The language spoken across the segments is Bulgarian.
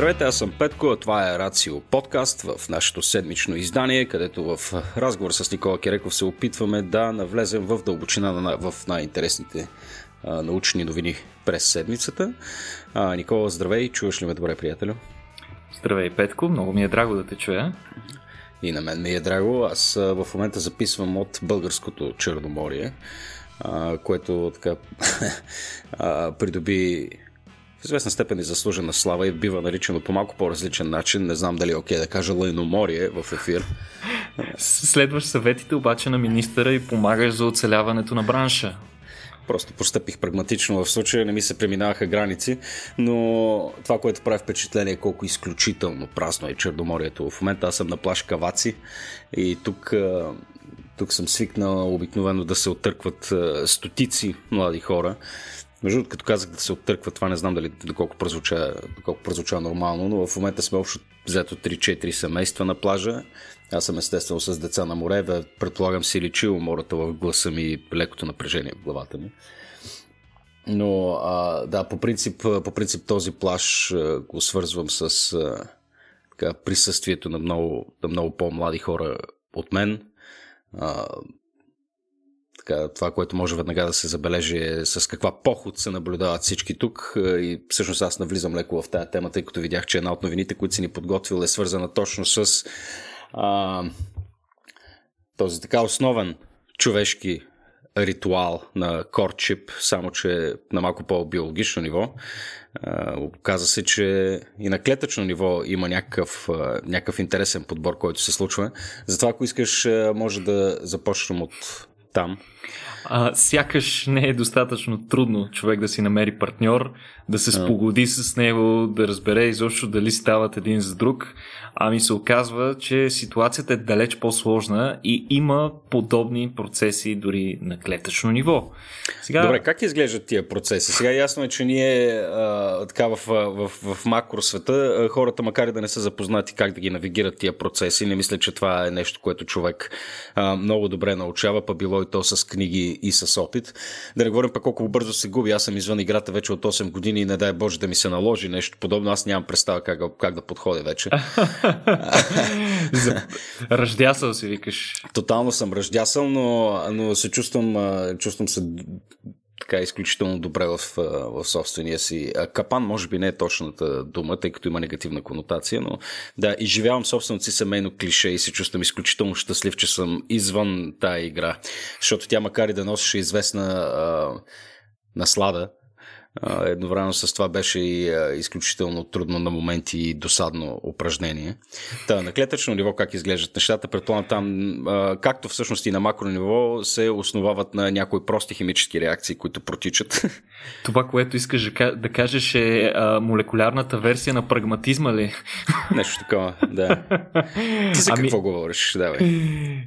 Здравейте, аз съм Петко, а това е Рацио подкаст в нашето седмично издание, където в разговор с Никола Кереков се опитваме да навлезем в дълбочина на, в най-интересните а, научни новини през седмицата. А, Никола, здравей, чуваш ли ме добре, приятелю? Здравей, Петко, много ми е драго да те чуя. И на мен ми е драго. Аз в момента записвам от българското Черноморие, а, което така придоби в известна степен и заслужена слава и бива наричано по малко по-различен начин. Не знам дали е окей да кажа лайноморие в ефир. Следваш съветите обаче на министъра и помагаш за оцеляването на бранша. Просто постъпих прагматично в случая, не ми се преминаваха граници, но това, което прави впечатление е колко изключително празно е Черноморието. В момента аз съм на плаш Каваци и тук тук съм свикнал обикновено да се оттъркват стотици млади хора между другото, като казах да се оттърква, това не знам дали доколко прозвуча, доколко прозвуча нормално, но в момента сме общо взето 3-4 семейства на плажа. Аз съм естествено с деца на море, предполагам си личи умората в гласа ми, лекото напрежение в главата ми. Но а, да, по принцип, по принцип този плаж го свързвам с а, така, присъствието на много, на много по-млади хора от мен. А, така, това, което може веднага да се забележи е с каква поход се наблюдават всички тук и всъщност аз навлизам леко в тази тема, тъй като видях, че една от новините, които си ни подготвил е свързана точно с а, този така основен човешки ритуал на корчип, само че на малко по-биологично ниво. Оказа се, че и на клетъчно ниво има някакъв, някакъв интересен подбор, който се случва. Затова, ако искаш, може да започнем от там. А, сякаш не е достатъчно трудно човек да си намери партньор, да се спогоди с него, да разбере изобщо дали стават един за друг. Ами се оказва, че ситуацията е далеч по-сложна и има подобни процеси дори на клетъчно ниво. Сега... Добре, как изглеждат тия процеси? Сега ясно е, че ние а, така в, в, в, в макросвета хората, макар и да не са запознати как да ги навигират тия процеси, не мисля, че това е нещо, което човек а, много добре научава, па било и то с книги и с опит. Да не говорим пък колко бързо се губи. Аз съм извън играта вече от 8 години и не дай Боже да ми се наложи нещо подобно. Аз нямам представа как, как да подходя вече. ръждясъл си викаш. Тотално съм ръждясъл, но, но се чувствам, чувствам се така изключително добре в, в собствения си капан. Може би не е точната дума, тъй като има негативна конотация, но да, изживявам собственото си семейно клише и се чувствам изключително щастлив, че съм извън тая игра. Защото тя, макар и да носеше известна а, наслада, Едновременно с това беше и изключително трудно на моменти и досадно упражнение. Та, на клетъчно ниво как изглеждат нещата, предполагам там, както всъщност и на макро ниво, се основават на някои прости химически реакции, които протичат. Това, което искаш да кажеш е молекулярната версия на прагматизма ли? Нещо такова, да. Ти за ами... какво говориш? Давай.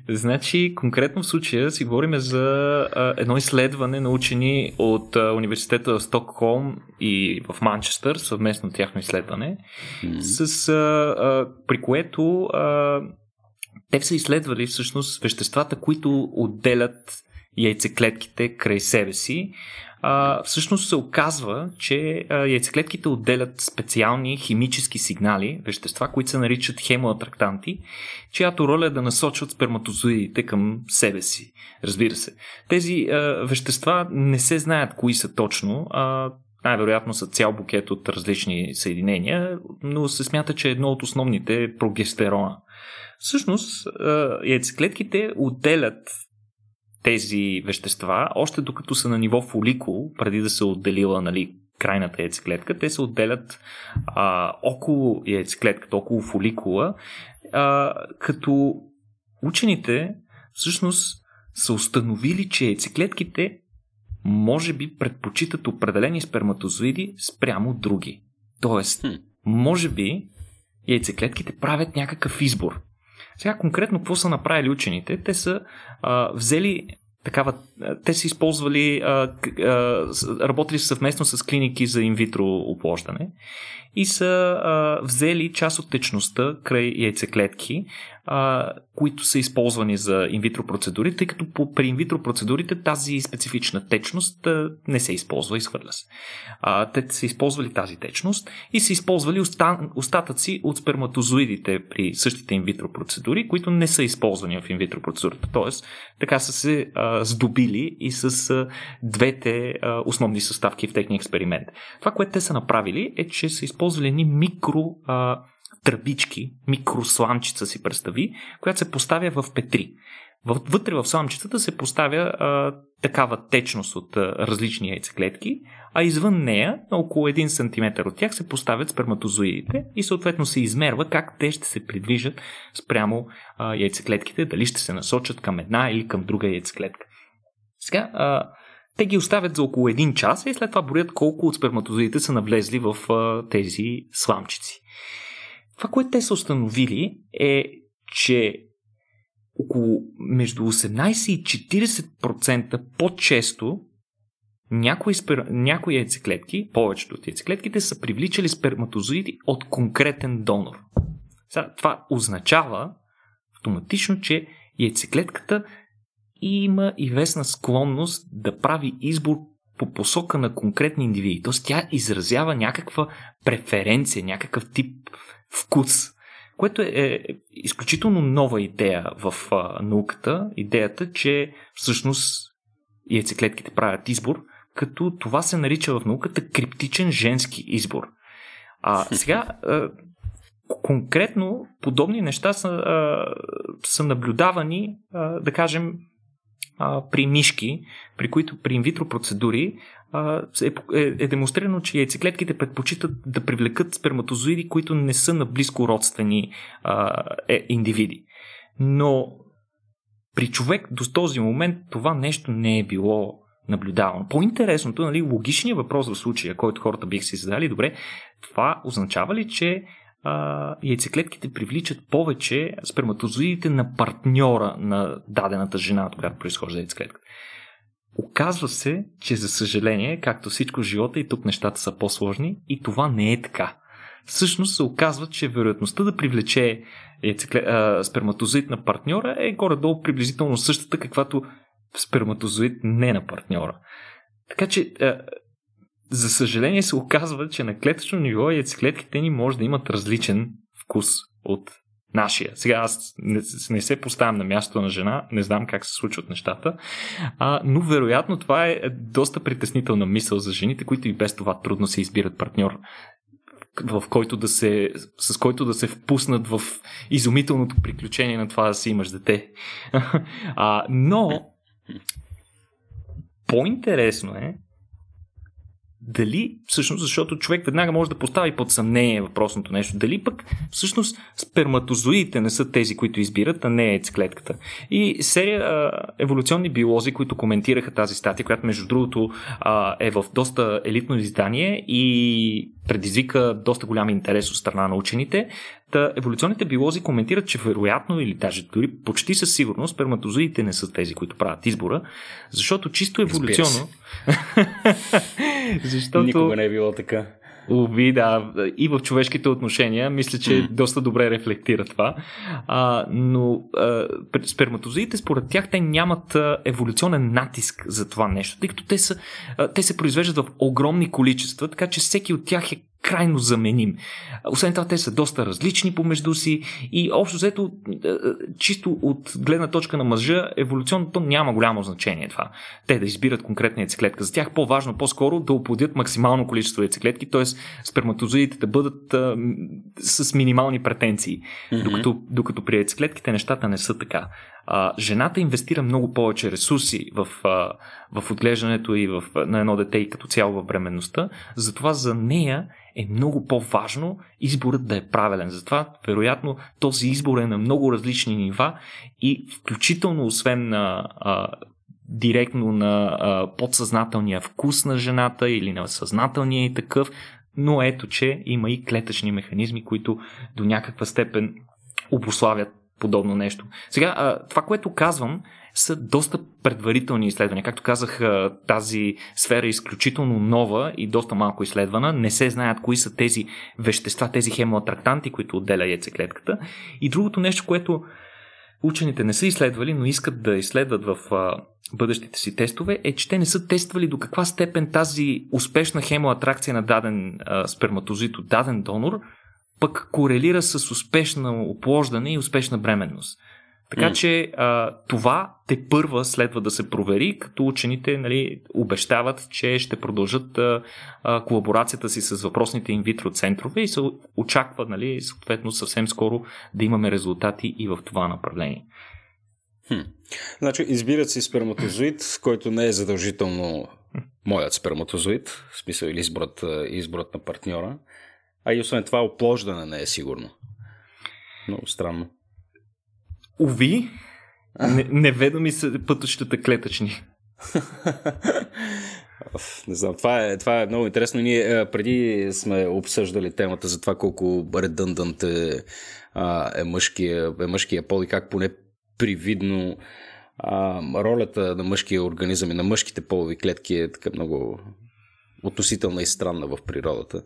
Значи, конкретно в случая си говорим за едно изследване на учени от университета в Сток Стокхолм и в Манчестър, съвместно тяхно изследване, mm-hmm. с, а, а, при което а, те са изследвали всъщност веществата, които отделят яйцеклетките край себе си. Всъщност се оказва, че а, яйцеклетките отделят специални химически сигнали, вещества, които се наричат хемоатрактанти, чиято роля е да насочват сперматозоидите към себе си. Разбира се. Тези вещества не се знаят кои са точно, а най-вероятно са цял букет от различни съединения, но се смята, че едно от основните е прогестерона. Всъщност, яйцеклетките отделят тези вещества, още докато са на ниво фоликул, преди да се отделила нали, крайната яйцеклетка, те се отделят а, около яйцеклетката, около фоликула, а, като учените всъщност са установили, че яйцеклетките може би предпочитат определени сперматозоиди спрямо други. Тоест, може би яйцеклетките правят някакъв избор. Сега конкретно какво са направили учените? Те са а, взели такава. Те са използвали, работили съвместно с клиники за инвитро оплождане и са взели част от течността край яйцеклетки, които са използвани за инвитро процедури, тъй като при инвитро процедурите тази специфична течност не се използва, изхвърля се. А, те са използвали тази течност и са използвали оста, остатъци от сперматозоидите при същите инвитро процедури, които не са използвани в инвитро процедурата. Тоест, така са се а, здобили и с двете основни съставки в техния експеримент. Това, което те са направили е, че са използвали едни микро тръбички, микросламчица си представи, която се поставя в петри. Вътре в сламчицата се поставя а, такава течност от а, различни яйцеклетки, а извън нея, на около 1 см от тях, се поставят сперматозоидите и съответно се измерва как те ще се придвижат спрямо а, яйцеклетките, дали ще се насочат към една или към друга яйцеклетка. Сега, а, те ги оставят за около 1 час и след това броят колко от сперматозоидите са навлезли в а, тези сламчици. Това, което те са установили е, че около между 18 и 40% по-често някои, спер... някои яйцеклетки, повечето от яйцеклетките са привличали сперматозоиди от конкретен донор. Сега, това означава автоматично, че яйцеклетката има известна склонност да прави избор по посока на конкретни индивиди. Тоест тя изразява някаква преференция, някакъв тип вкус, което е, е изключително нова идея в а, науката. Идеята, че всъщност яйцеклетките правят избор, като това се нарича в науката криптичен женски избор. А сега, а, конкретно, подобни неща са, а, са наблюдавани, а, да кажем, а, при мишки, при които при инвитро процедури е, е, е демонстрирано, че яйцеклетките предпочитат да привлекат сперматозоиди, които не са на близко родствени а, е, индивиди. Но при човек до този момент това нещо не е било наблюдавано. По-интересното, нали, логичният въпрос в случая, който хората бих си задали, добре, това означава ли, че а, яйцеклетките привличат повече сперматозоидите на партньора на дадената жена, от която произхожда яйцеклетката? Оказва се, че за съжаление, както всичко в живота и тук нещата са по-сложни и това не е така. Всъщност се оказва, че вероятността да привлече яйцекле... а, сперматозоид на партньора е горе-долу приблизително същата, каквато сперматозоид не на партньора. Така че, за съжаление се оказва, че на клетъчно ниво яйцеклетките ни може да имат различен вкус от нашия. Сега аз не, не се поставям на място на жена, не знам как се случват нещата, а, но вероятно това е доста притеснителна мисъл за жените, които и без това трудно се избират партньор в който да се, с който да се впуснат в изумителното приключение на това да си имаш дете. а, но по-интересно е, дали всъщност, защото човек веднага може да постави под съмнение въпросното нещо, дали пък всъщност сперматозоидите не са тези, които избират, а не яйцеклетката. И серия а, еволюционни биолози, които коментираха тази статия, която между другото а, е в доста елитно издание и предизвика доста голям интерес от страна на учените, Та, еволюционните биолози коментират, че вероятно или даже дори почти със сигурност сперматозоидите не са тези, които правят избора, защото чисто еволюционно... защото... Никога не е било така. Уви, да. И в човешките отношения, мисля, че mm. доста добре рефлектира това. А, но а, сперматозоидите, според тях, те нямат а, еволюционен натиск за това нещо, тъй като те, са, а, те се произвеждат в огромни количества, така че всеки от тях е крайно заменим. Освен това, те са доста различни помежду си и общо взето, е, е, чисто от гледна точка на мъжа, еволюционното няма голямо значение това. Те да избират конкретна яйцеклетка. За тях по-важно по-скоро да оплодят максимално количество яйцеклетки, т.е. сперматозоидите да бъдат а, с минимални претенции. Mm-hmm. Докато, докато при яйцеклетките нещата не са така. А, жената инвестира много повече ресурси в, а, в отглеждането и в, на едно дете и като цяло в бременността. Затова за нея е много по-важно изборът да е правилен. Затова, вероятно, този избор е на много различни нива и включително, освен на а, директно на а, подсъзнателния вкус на жената или на съзнателния и такъв, но ето, че има и клетъчни механизми, които до някаква степен обославят подобно нещо. Сега, това, което казвам, са доста предварителни изследвания. Както казах, тази сфера е изключително нова и доста малко изследвана. Не се знаят кои са тези вещества, тези хемоатрактанти, които отделя яйцеклетката. И другото нещо, което учените не са изследвали, но искат да изследват в бъдещите си тестове, е, че те не са тествали до каква степен тази успешна хемоатракция на даден сперматозит от даден донор пък корелира с успешно оплождане и успешна бременност. Така mm. че а, това те първа следва да се провери, като учените нали, обещават, че ще продължат а, а, колаборацията си с въпросните инвитро центрове и се очаква нали, съответно съвсем скоро да имаме резултати и в това направление. Хм. Значи избират си сперматозоид, който не е задължително моят сперматозоид, в смисъл или изборът, изборът на партньора, а и освен това оплождане не е сигурно. Много странно. Ови, не, неведоми са пътущата клетъчни. Не знам, това е, това е много интересно. Ние преди сме обсъждали темата за това колко редъндант е, е, мъжкия, е мъжкия пол и как поне привидно а, ролята на мъжкия организъм и на мъжките полови клетки е така много относителна и странна в природата.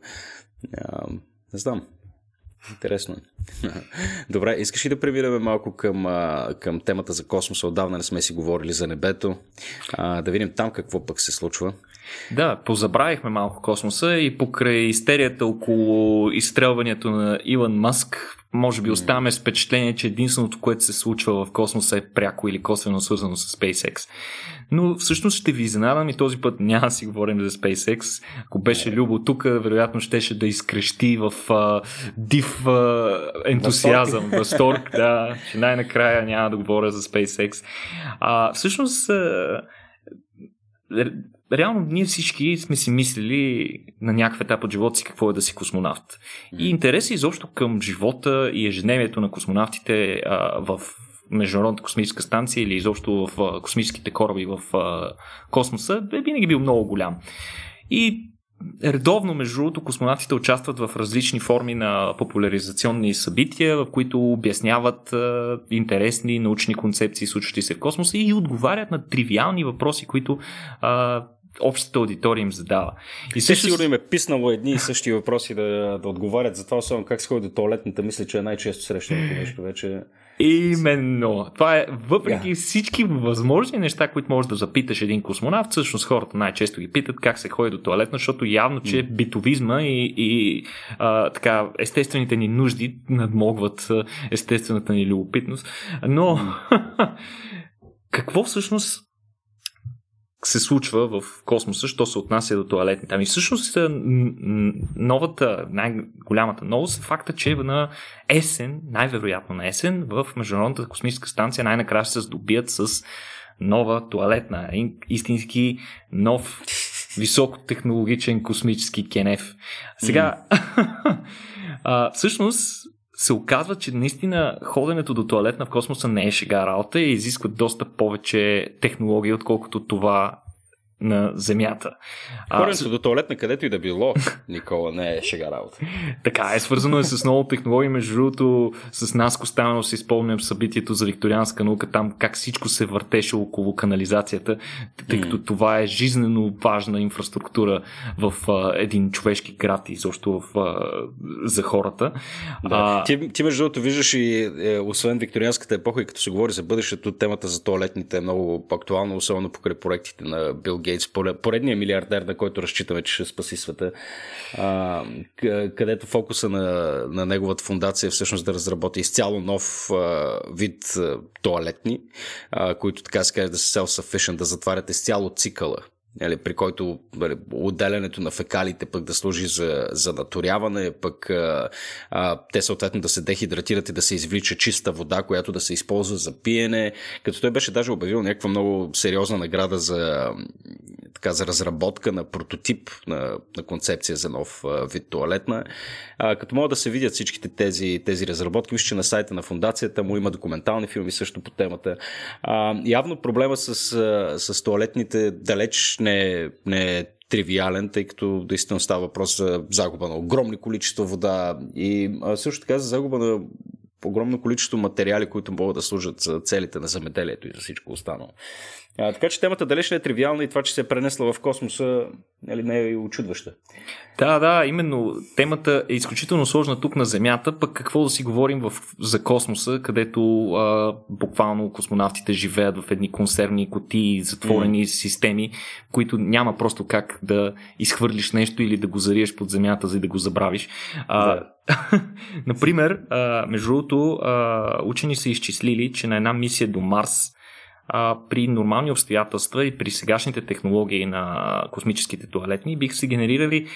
Не знам. Интересно е. Добре, искаш ли да преминем малко към, към темата за космоса? Отдавна не сме си говорили за небето. Да видим там какво пък се случва. Да, позабравихме малко космоса и покрай истерията около изстрелването на Илон Маск, може би оставаме с впечатление, че единственото, което се случва в космоса е пряко или косвено свързано с SpaceX. Но всъщност ще ви изненадам и този път няма да си говорим за SpaceX. Ако беше Любо тук, вероятно щеше да изкрещи в а, див а, ентусиазъм, възторг, да, че най-накрая няма да говоря за SpaceX. А, всъщност а, реално ние всички сме си мислили на някакъв етап от живота си какво е да си космонавт. И интереси изобщо към живота и ежедневието на космонавтите а, в Международната космическа станция или изобщо в а, космическите кораби в а, космоса е винаги бил много голям. И Редовно, между другото, космонавтите участват в различни форми на популяризационни събития, в които обясняват а, интересни научни концепции, случващи се в космоса и отговарят на тривиални въпроси, които а, общата аудитория им задава. И също... сигурно им е писнало едни и същи въпроси да, да отговарят за това, особено как се ходи до туалетната, мисля, че е най-често срещаното нещо вече. Именно. Това е, въпреки yeah. всички възможни неща, които можеш да запиташ един космонавт, всъщност хората най-често ги питат как се ходи до туалетна, защото явно, че битовизма и, и а, така, естествените ни нужди надмогват естествената ни любопитност. Но какво всъщност се случва в космоса, що се отнася до туалетните. Ами всъщност новата, най-голямата новост е факта, че на есен, най-вероятно на есен, в Международната космическа станция най-накрая се здобият с нова туалетна. Истински нов високотехнологичен космически кенеф. Сега, mm. а, всъщност се оказва, че наистина ходенето до туалетна в космоса не е шега работа и изисква доста повече технологии, отколкото това на Земята. Хоренето до туалетна, където и да било, Никола, не е шега работа. така е, свързано е с много технологии. Между другото, с нас Костанов си спомням събитието за викторианска наука, там как всичко се въртеше около канализацията, тъй като това е жизнено важна инфраструктура в а, един човешки град и също в, а, за хората. Да. А, ти, ти, между другото, виждаш и е, освен викторианската епоха и като се говори за бъдещето, темата за туалетните е много актуална, особено покрай проектите на Бил Гейтс, поредния милиардер, на който разчитаме, че ще спаси света, където фокуса на, на неговата фундация е всъщност да разработи изцяло нов вид туалетни, които така се каже да са self-sufficient, да затварят изцяло цикъла нали, при който нали, отделянето на фекалите пък да служи за, за наторяване, пък а, а, те съответно да се дехидратират и да се извлича чиста вода, която да се използва за пиене, като той беше даже обявил някаква много сериозна награда за, така, за разработка на прототип на, на концепция за нов а, вид туалетна. А, като могат да се видят всичките тези, тези разработки, че на сайта на фундацията му има документални филми също по темата. А, явно проблема с, с туалетните далеч не, не е тривиален, тъй като действително става въпрос за загуба на огромни количества вода и също така за загуба на огромно количество материали, които могат да служат за целите на замеделието и за всичко останало. А, така че темата далеч не е тривиална и това, че се е пренесла в космоса, нали, не е очудваща. Да, да, именно темата е изключително сложна тук на Земята, пък какво да си говорим в, за космоса, където а, буквално космонавтите живеят в едни консервни кутии, затворени mm. системи, които няма просто как да изхвърлиш нещо или да го зариеш под Земята, за да го забравиш. А, да. Например, а, между другото, учени са изчислили, че на една мисия до Марс а, при нормални обстоятелства и при сегашните технологии на космическите туалетни бих се генерирали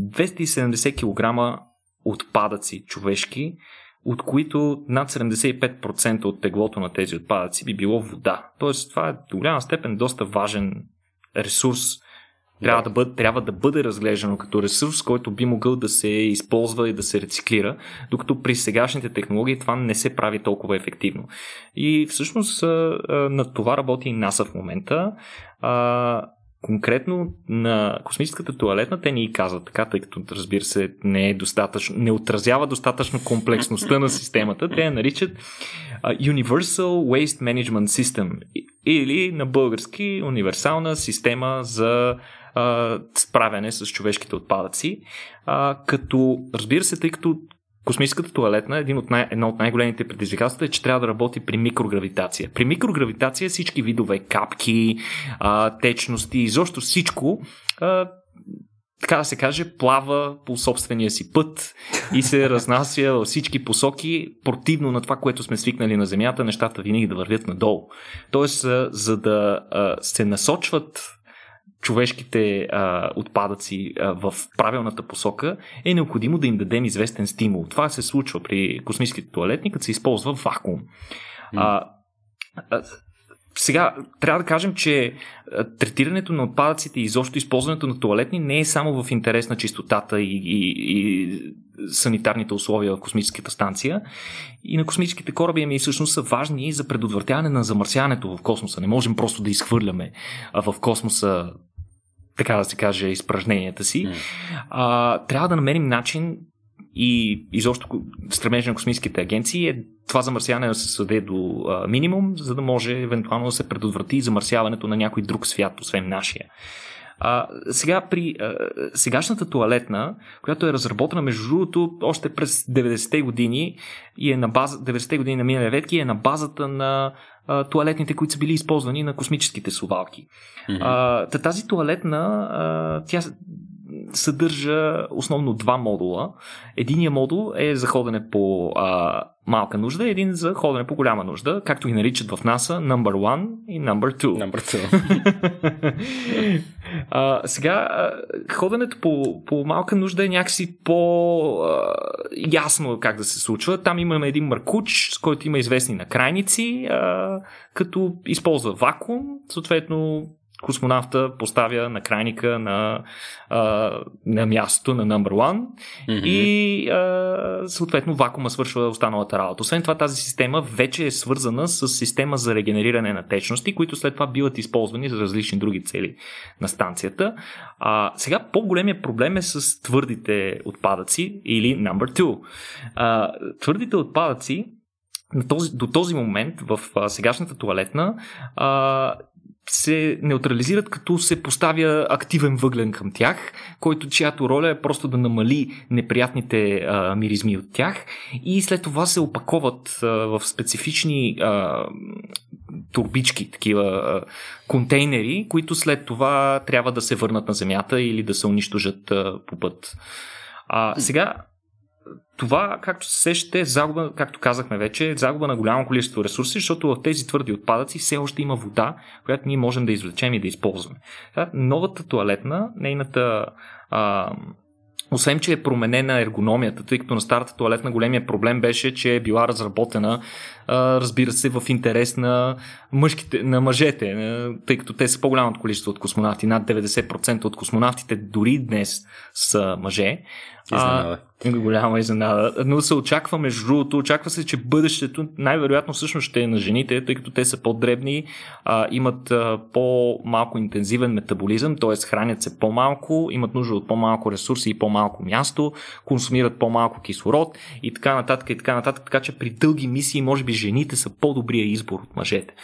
270 кг отпадъци човешки, от които над 75% от теглото на тези отпадъци би било вода. Тоест, това е до голяма степен доста важен ресурс, трябва да. да бъде, трябва да бъде разглеждано като ресурс, който би могъл да се използва и да се рециклира, докато при сегашните технологии това не се прави толкова ефективно. И всъщност на това работи и НАСА в момента. Конкретно на космическата туалетна те ни и казват така, тъй като разбира се не е достатъчно, не отразява достатъчно комплексността на системата. Те я наричат Universal Waste Management System или на български универсална система за а, справяне с човешките отпадъци. А, като, разбира се, тъй като космическата туалетна, един от най- едно от най-големите предизвикателства е, че трябва да работи при микрогравитация. При микрогравитация всички видове капки, а, течности, изобщо всичко а, така да се каже, плава по собствения си път и се разнася във всички посоки, противно на това, което сме свикнали на Земята, нещата винаги да вървят надолу. Тоест, за да се насочват човешките а, отпадъци а, в правилната посока, е необходимо да им дадем известен стимул. Това се случва при космическите туалетни, като се използва вакуум. А, а, сега, трябва да кажем, че третирането на отпадъците и изобщо използването на туалетни не е само в интерес на чистотата и, и, и санитарните условия в космическата станция. И на космическите кораби ами всъщност са важни за предотвратяване на замърсяването в космоса. Не можем просто да изхвърляме в космоса така да се каже, изпражненията си. Mm. А, трябва да намерим начин и изобщо стремежа на космическите агенции е това замърсяване да се съде до а, минимум, за да може евентуално да се предотврати замърсяването на някой друг свят, освен нашия. А, сега при а, сегашната туалетна, която е разработена между другото още през 90-те години и е на база 90-те години на миналия век и е на базата на а, туалетните, които са били използвани на космическите совалки. Mm-hmm. А, тази туалетна, а, тя съдържа основно два модула. Единият модул е за ходене по а, малка нужда, един за ходене по голяма нужда, както ги наричат в НАСА Number One и Number Two. Number two. а, сега, ходенето по, по малка нужда е някакси по-ясно как да се случва. Там имаме един маркуч, с който има известни накрайници, а, като използва вакуум, съответно космонавта поставя на крайника на, а, на мястото на number one mm-hmm. и а, съответно вакуума свършва останалата работа. Освен това тази система вече е свързана с система за регенериране на течности, които след това биват използвани за различни други цели на станцията. А, сега по-големия проблем е с твърдите отпадъци или number two. А, твърдите отпадъци на този, до този момент в а, сегашната туалетна а, се неутрализират, като се поставя активен въглен към тях, който чиято роля е просто да намали неприятните а, миризми от тях и след това се опаковат а, в специфични а, турбички, такива а, контейнери, които след това трябва да се върнат на земята или да се унищожат а, по път. А, сега, това, както се сещате, е загуба, както казахме вече, е загуба на голямо количество ресурси, защото в тези твърди отпадъци все още има вода, която ние можем да извлечем и да използваме. Новата туалетна, нейната а, освен, че е променена ергономията, тъй като на старата туалетна големия проблем беше, че е била разработена, разбира се, в интерес на, мъжките, на мъжете, тъй като те са по-голямото количество от космонавти. Над 90% от космонавтите дори днес са мъже. Изненада. А, голяма изненада. Но се очаква, между другото, очаква се, че бъдещето най-вероятно всъщност ще е на жените, тъй като те са по-дребни, а, имат а, по-малко интензивен метаболизъм, т.е. хранят се по-малко, имат нужда от по-малко ресурси и по-малко място, консумират по-малко кислород и така нататък и така нататък, така че при дълги мисии може би жените са по-добрия избор от мъжете.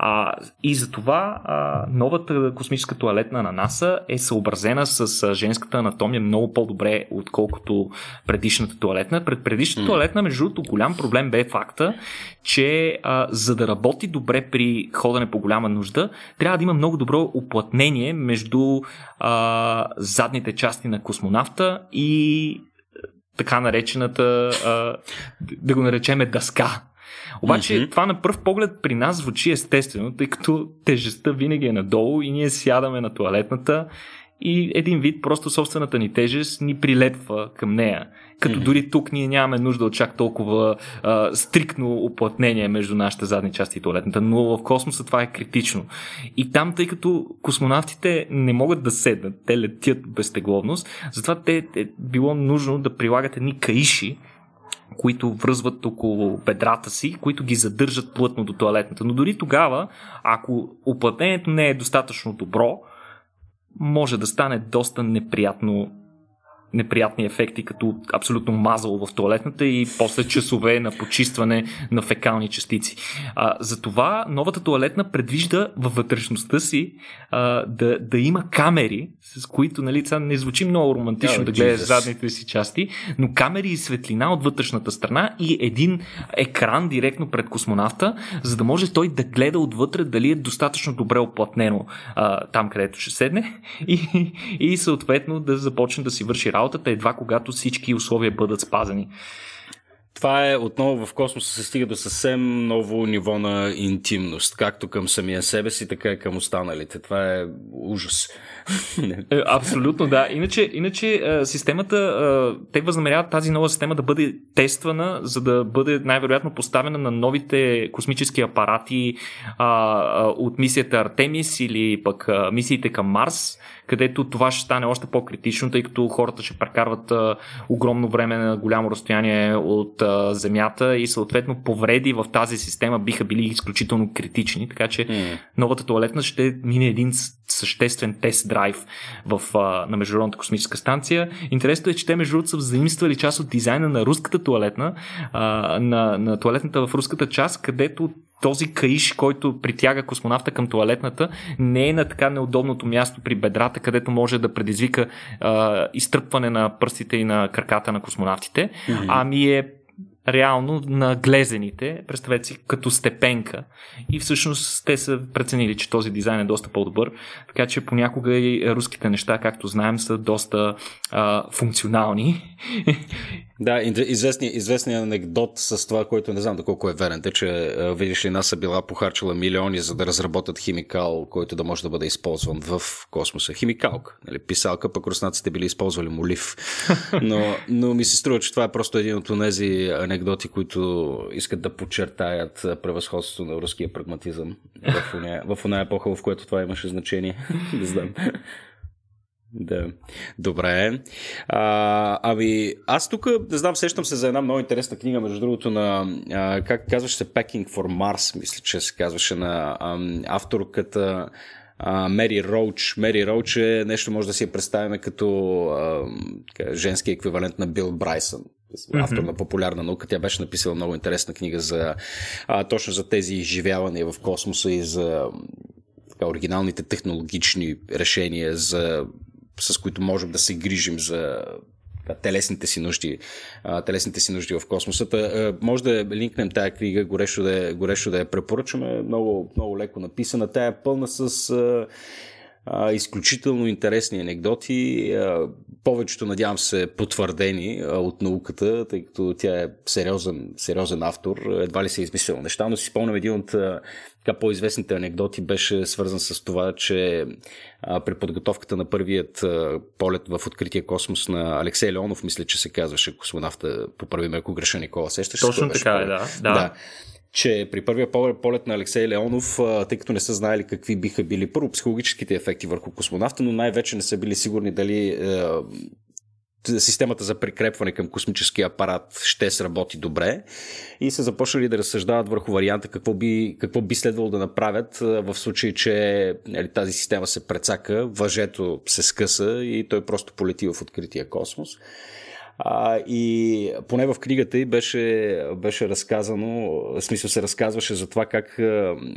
А, и затова а, новата космическа туалетна на НАСА е съобразена с а, женската анатомия много по-добре, отколкото предишната туалетна. Пред предишната mm. туалетна, между другото, голям проблем бе факта, че а, за да работи добре при ходене по голяма нужда, трябва да има много добро уплътнение между а, задните части на космонавта и така наречената, а, да го наречеме дъска обаче mm-hmm. това на пръв поглед при нас звучи естествено, тъй като тежестта винаги е надолу и ние сядаме на туалетната и един вид просто собствената ни тежест ни прилепва към нея. Като mm-hmm. дори тук ние нямаме нужда от чак толкова а, стриктно оплътнение между нашите задни части и туалетната, но в космоса това е критично. И там, тъй като космонавтите не могат да седнат, те летят без тегловност, затова те е било нужно да прилагат едни каиши, които връзват около бедрата си, които ги задържат плътно до туалетната. Но дори тогава, ако оплътнението не е достатъчно добро, може да стане доста неприятно неприятни ефекти, като абсолютно мазало в туалетната и после часове на почистване на фекални частици. А, затова новата туалетна предвижда във вътрешността си а, да, да има камери, с които, нали, това не звучи много романтично oh, да гледаш задните си части, но камери и светлина от вътрешната страна и един екран директно пред космонавта, за да може той да гледа отвътре дали е достатъчно добре оплътнено а, там, където ще седне и, и съответно да започне да си върши работата едва когато всички условия бъдат спазени. Това е отново в космоса се стига до съвсем ново ниво на интимност, както към самия себе си, така и към останалите. Това е ужас. Е, абсолютно, да. Иначе, иначе системата, те възнамеряват тази нова система да бъде тествана, за да бъде най-вероятно поставена на новите космически апарати от мисията Артемис или пък мисиите към Марс, където това ще стане още по-критично, тъй като хората ще прекарват огромно време на голямо разстояние от Земята и съответно повреди в тази система биха били изключително критични, така че mm. новата туалетна ще мине един съществен тест драйв в, а, на Международната космическа станция. Интересното е, че те между другото са взаимствали част от дизайна на руската туалетна, а, на, на туалетната в руската част, където този каиш, който притяга космонавта към туалетната, не е на така неудобното място при бедрата, където може да предизвика а, изтръпване на пръстите и на краката на космонавтите, mm-hmm. ами е реално на глезените, представете си, като степенка. И всъщност те са преценили, че този дизайн е доста по-добър, така че понякога и руските неща, както знаем, са доста а, функционални. Да, известният известни анекдот с това, който не знам доколко е верен, е, че видиш ли НАСА била похарчила милиони за да разработят химикал, който да може да бъде използван в космоса. Химикалка, нали, писалка, пък руснаците били използвали молив. Но, но ми се струва, че това е просто един от тези анекдоти, които искат да подчертаят превъзходството на руския прагматизъм в уния, в уния епоха, в която това имаше значение. не знам. Да. Добре. А, ами, аз тук, не знам, сещам се за една много интересна книга, между другото, на, а, как казваше се, Packing for Mars, мисля, че се казваше на а, авторката Мери Роуч. Мери Роуч е нещо, може да си я представим като а, женски еквивалент на Бил Брайсън автор на популярна наука. Тя беше написала много интересна книга за а, точно за тези изживявания в космоса и за така, оригиналните технологични решения, за, с които можем да се грижим за телесните си нужди, телесните си нужди в космоса. Може да линкнем тая книга, горещо да, горещо да я препоръчаме. Много, много леко написана. Тя е пълна с а, изключително интересни анекдоти. А, повечето, надявам се, потвърдени а, от науката, тъй като тя е сериозен, сериозен автор. Едва ли се е измислила неща, но си спомням един от така по-известните анекдоти беше свързан с това, че а, при подготовката на първият а, полет в открития космос на Алексей Леонов, мисля, че се казваше космонавта, по първи ме, ако греша Никола, сещаш? Точно така е, да. да. да че при първия полет на Алексей Леонов, тъй като не са знаели какви биха били първо психологическите ефекти върху космонавта, но най-вече не са били сигурни дали е, системата за прикрепване към космическия апарат ще сработи добре и са започнали да разсъждават върху варианта какво би, какво би следвало да направят в случай, че нали, тази система се прецака, въжето се скъса и той просто полети в открития космос. А, и поне в книгата й беше, беше разказано, в смисъл се разказваше за това как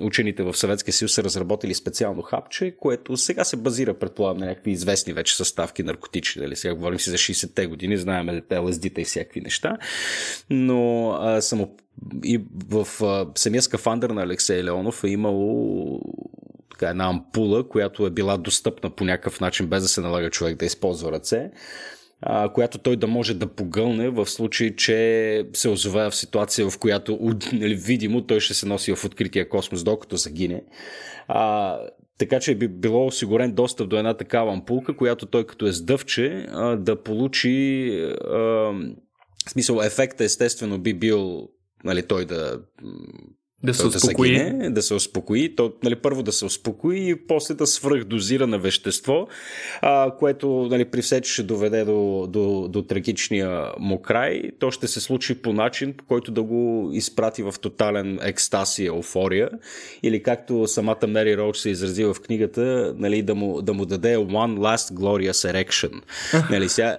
учените в Съветския съюз са разработили специално хапче, което сега се базира, предполагам, на някакви известни вече съставки наркотични. Дали? Сега говорим си за 60-те години, знаем LSD-та и всякакви неща. Но а, само и в а, самия скафандър на Алексей Леонов е имало така, една ампула, която е била достъпна по някакъв начин, без да се налага човек да използва ръце която той да може да погълне в случай, че се озове в ситуация, в която нали, видимо той ще се носи в открития космос, докато загине. А, така че би било осигурен достъп до една такава ампулка, която той като е сдъвче а, да получи а, в смисъл ефекта естествено би бил нали, той да да се успокои. Да, загине, да се успокои. То, нали, първо да се успокои и после да свръхдозира на вещество, а, което нали, при все, че ще доведе до, до, до трагичния му край, то ще се случи по начин, по който да го изпрати в тотален екстаз и еуфория. Или както самата Мери Роуч се изрази в книгата, нали, да, му, да му даде One Last Glorious Erection. нали, сега,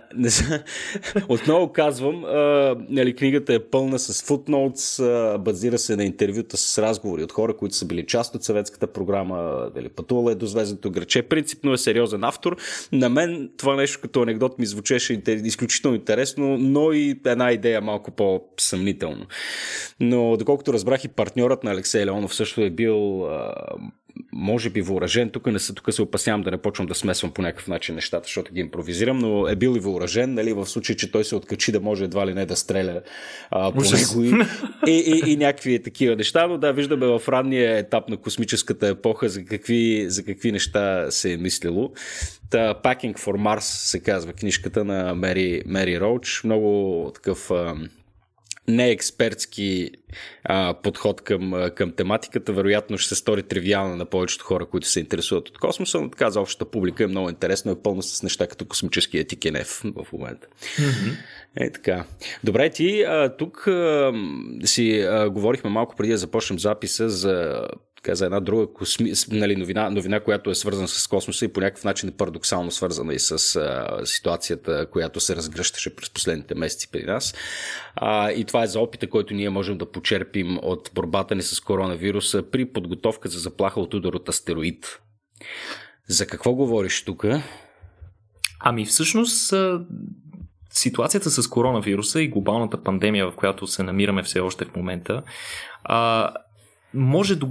отново казвам, а, нали, книгата е пълна с футноутс, базира се на интервюта с разговори от хора, които са били част от съветската програма, дали пътувала е до звездното граче. Принципно е сериозен автор. На мен това нещо като анекдот ми звучеше изключително интересно, но и една идея малко по-съмнително. Но доколкото разбрах и партньорът на Алексей Леонов също е бил може би въоръжен. Тук не са, тук се опасявам да не почвам да смесвам по някакъв начин нещата, защото ги импровизирам, но е бил и въоръжен, нали, в случай, че той се откачи да може едва ли не да стреля а, по него и, и, и, и някакви такива неща, но да, виждаме в ранния етап на космическата епоха за какви, за какви неща се е мислило. Та, Packing for Mars се казва книжката на Мери, Мери Роуч. Много такъв неекспертски а, подход към, към тематиката. Вероятно ще се стори тривиална на повечето хора, които се интересуват от космоса, но така за общата публика е много интересно, е пълно с неща като космически етикенев в момента. Mm-hmm. Е така. Добре, ти а, тук а, си а, говорихме малко преди да започнем записа за така, за една друга косми... нали, новина, новина, която е свързана с космоса и по някакъв начин е парадоксално свързана и с а, ситуацията, която се разгръщаше през последните месеци при нас. А, и това е за опита, който ние можем да почерпим от борбата ни с коронавируса при подготовка за заплаха от удар от астероид. За какво говориш тук? Ами всъщност ситуацията с коронавируса и глобалната пандемия, в която се намираме все още в момента, а, може до,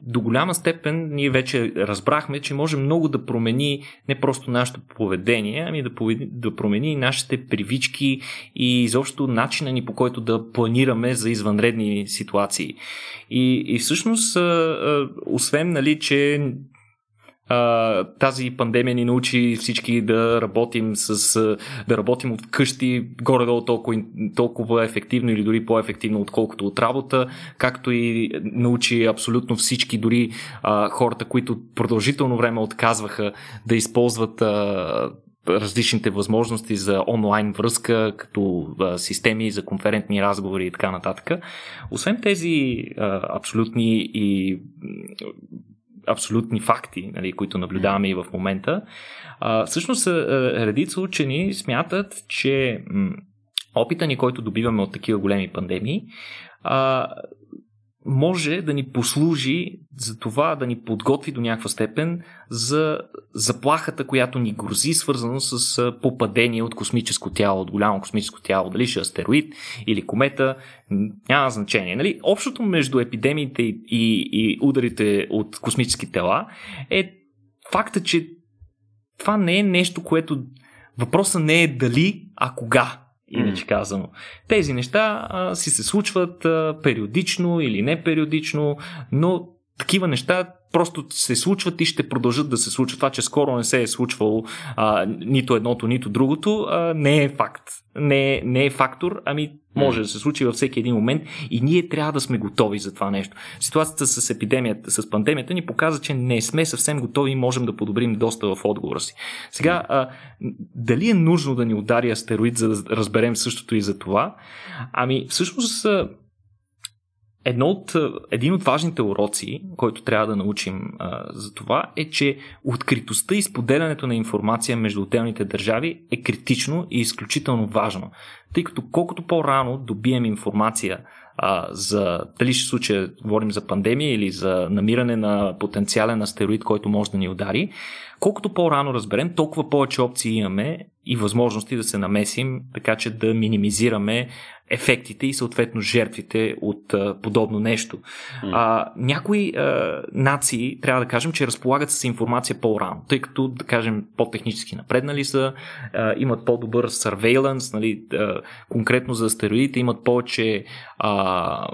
до голяма степен ние вече разбрахме, че може много да промени не просто нашето поведение, ами да, поведи, да промени нашите привички и изобщо начина ни по който да планираме за извънредни ситуации. И, и всъщност, освен, нали, че тази пандемия ни научи всички да работим с да работим от къщи горе-долу толкова, толкова ефективно или дори по-ефективно отколкото от работа, както и научи абсолютно всички, дори а, хората, които продължително време отказваха да използват а, различните възможности за онлайн връзка, като а, системи за конферентни разговори и така нататък. Освен тези а, абсолютни и абсолютни факти, нали, които наблюдаваме и в момента. А, всъщност, редица учени смятат, че опита ни, който добиваме от такива големи пандемии, а, може да ни послужи за това да ни подготви до някаква степен за заплахата, която ни грози, свързано с попадение от космическо тяло, от голямо космическо тяло, дали ще е астероид или комета, няма значение. Нали? Общото между епидемиите и, и, ударите от космически тела е факта, че това не е нещо, което въпросът не е дали, а кога иначе казано. Тези неща а, си се случват а, периодично или не периодично, но такива неща просто се случват и ще продължат да се случват. Това, че скоро не се е случвало а, нито едното, нито другото, а, не е факт. Не е, не е фактор, ами може да се случи във всеки един момент и ние трябва да сме готови за това нещо. Ситуацията с епидемията, с пандемията ни показва, че не сме съвсем готови и можем да подобрим доста в отговора си. Сега, а, дали е нужно да ни удари астероид, за да разберем същото и за това? Ами, всъщност, Едно от, един от важните уроци, който трябва да научим а, за това, е, че откритостта и споделянето на информация между отделните държави е критично и изключително важно. Тъй като колкото по-рано добием информация а, за дали ще случая, говорим за пандемия или за намиране на потенциален астероид, който може да ни удари, колкото по-рано разберем, толкова повече опции имаме и възможности да се намесим, така че да минимизираме ефектите и съответно жертвите от а, подобно нещо. Mm. А, някои а, нации, трябва да кажем, че разполагат с информация по-рано, тъй като, да кажем, по-технически напреднали са, а, имат по-добър surveillance, нали, а, конкретно за астероидите, имат повече а,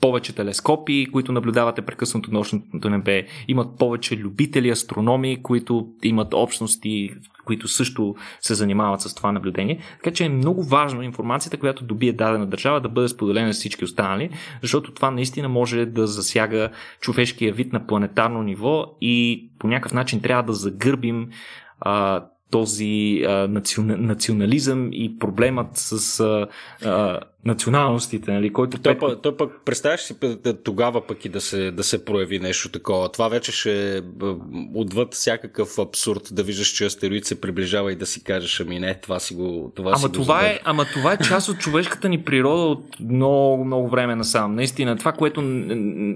повече телескопи, които наблюдавате прекъснато нощното небе, имат повече любители, астрономи, които имат общности, които също се занимават с това наблюдение. Така че е много важно информацията, която добие дадена държава, да бъде споделена с всички останали, защото това наистина може да засяга човешкия вид на планетарно ниво и по някакъв начин трябва да загърбим а, този а, национализъм и проблемът с а, а, националностите, нали, който... Той, пък, той пък, представяш си тогава пък и да се, да се прояви нещо такова. Това вече ще отвъд всякакъв абсурд да виждаш, че астероид се приближава и да си кажеш, ами не, това си го това ама, си това го е, ама това е част от човешката ни природа от много, много време насам. Наистина, това, което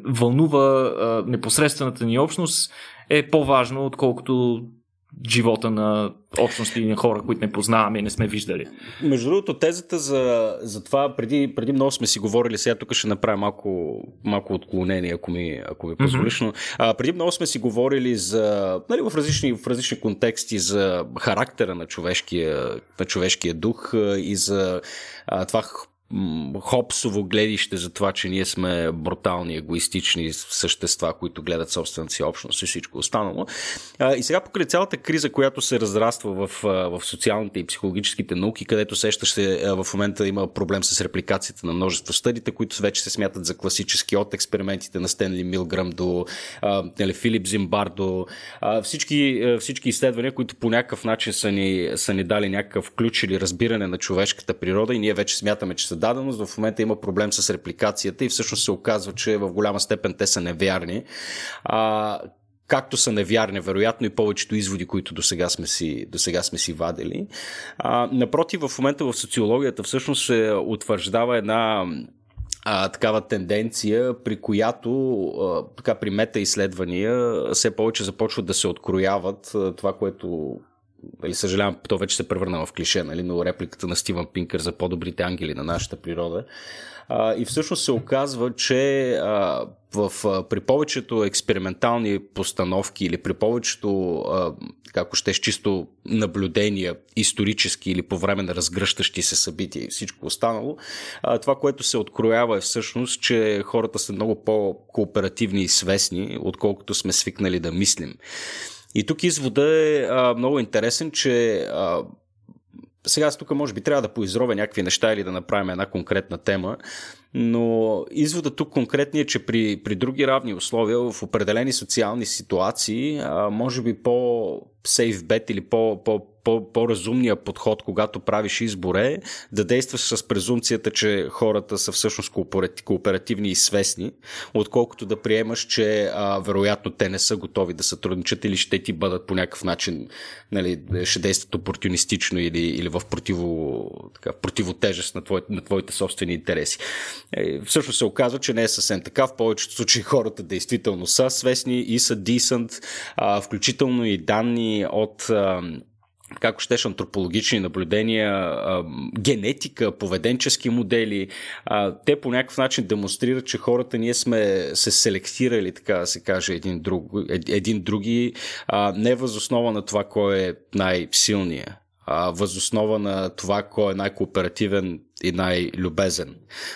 вълнува а, непосредствената ни общност е по-важно, отколкото живота на общности и на хора, които не познаваме и не сме виждали. Между другото, тезата за, за това, преди, преди много сме си говорили, сега тук ще направя малко, малко отклонение, ако ми, ако ми позволиш, mm-hmm. но а, преди много сме си говорили за, нали, в, различни, в различни контексти за характера на човешкия, на човешкия дух и за а, това хопсово гледище за това, че ние сме брутални, егоистични същества, които гледат собствената си общност и всичко останало. И сега покрай цялата криза, която се разраства в, в социалните и психологическите науки, където сещаш се в момента има проблем с репликацията на множество стъдите, които вече се смятат за класически от експериментите на Стенли Милграм до нали, Филип Зимбардо, всички, всички изследвания, които по някакъв начин са ни, са ни дали някакъв ключ или разбиране на човешката природа и ние вече смятаме, че са даденост, в момента има проблем с репликацията и всъщност се оказва, че в голяма степен те са невярни. А, както са невярни, вероятно и повечето изводи, които до сега сме си, до сега сме си вадили. А, напротив, в момента в социологията всъщност се утвърждава една а, такава тенденция, при която а, така при мета изследвания все повече започват да се открояват а, това, което или съжалявам, то вече се превърна в клише, нали, но репликата на Стивън Пинкър за по-добрите ангели на нашата природа. А, и всъщност се оказва, че а, в, а, при повечето експериментални постановки или при повечето, а, ако ще чисто наблюдения, исторически или по време на разгръщащи се събития и всичко останало, а, това, което се откроява е всъщност, че хората са много по-кооперативни и свестни, отколкото сме свикнали да мислим. И тук извода е а, много интересен, че а, сега аз тук може би трябва да поизровя някакви неща или да направим една конкретна тема, но извода тук конкретният е, че при, при други равни условия, в определени социални ситуации, а, може би по-сейф бет или по, по, по, по-разумният подход, когато правиш избор е да действаш с презумцията, че хората са всъщност кооперативни и свестни, отколкото да приемаш, че а, вероятно те не са готови да сътрудничат или ще ти бъдат по някакъв начин, нали, ще действат опортунистично или, или в противо, така, противотежест на, твой, на твоите собствени интереси. Е, всъщност се оказва, че не е съвсем така. В повечето случаи хората действително са свестни и са decent, а, включително и данни от а, как щеш антропологични наблюдения, генетика, поведенчески модели, те по някакъв начин демонстрират, че хората ние сме се селектирали, така да се каже, един, друг, един други, не възоснова на това кой е най-силният, възоснова на това кой е най-кооперативен и най-любезен.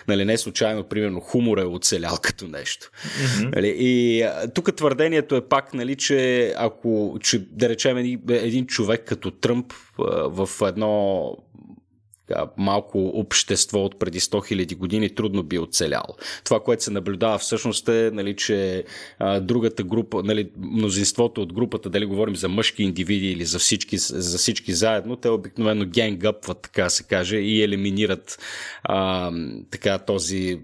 Нали, не случайно, примерно, хумор е оцелял като нещо. Mm-hmm. Нали, и тук твърдението е пак, нали, че ако, че, да речем, един човек като Тръмп в едно малко общество от преди 100 000 години трудно би оцелял. Това, което се наблюдава всъщност е, нали, че а, другата група, нали, мнозинството от групата, дали говорим за мъжки индивиди или за всички, за всички заедно, те обикновено генгъпват, така се каже, и елиминират а, така този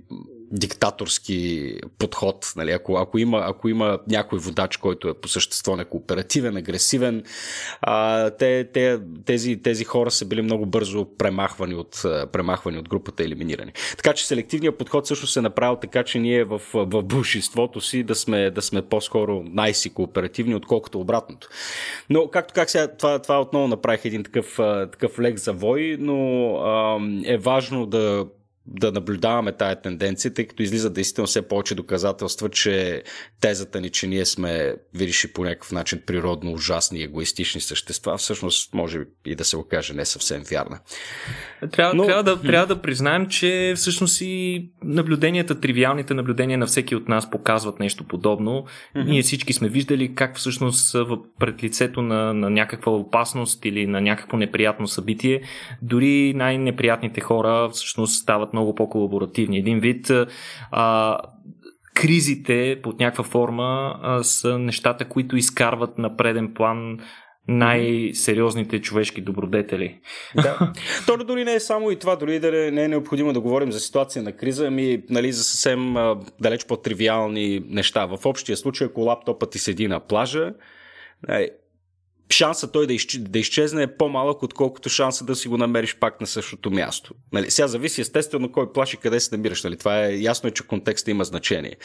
диктаторски подход. Нали? Ако, ако, има, ако има някой водач, който е по същество некооперативен, агресивен, а, те, те, тези, тези хора са били много бързо премахвани от, премахвани от групата, елиминирани. Така че селективният подход също се е направил така, че ние в, в большинството си да сме, да сме по-скоро най-си кооперативни, отколкото обратното. Но, както как сега, това, това отново направих един такъв, такъв лек завой, но а, е важно да да наблюдаваме тая тенденция, тъй като излиза действително все повече доказателства, че тезата ни, че ние сме, видиш и по някакъв начин природно ужасни егоистични същества, всъщност може и да се окаже не съвсем вярна. Трябва, Но... трябва, да, трябва да признаем, че всъщност и наблюденията, тривиалните наблюдения на всеки от нас показват нещо подобно. Mm-hmm. Ние всички сме виждали как всъщност пред лицето на, на някаква опасност или на някакво неприятно събитие, дори най-неприятните хора всъщност стават много по-колаборативни. Един вид а, кризите под някаква форма а, са нещата, които изкарват на преден план най-сериозните човешки добродетели. Да. То дори не е само и това, дори да не е необходимо да говорим за ситуация на криза, ами нали, за съвсем а, далеч по-тривиални неща. В общия случай, ако лаптопът ти седи на плажа, шанса той да, изч... да изчезне е по-малък, отколкото шанса да си го намериш пак на същото място. Нали? Сега зависи естествено кой плаши къде се намираш. Нали? Това е ясно, е, че контекста има значение.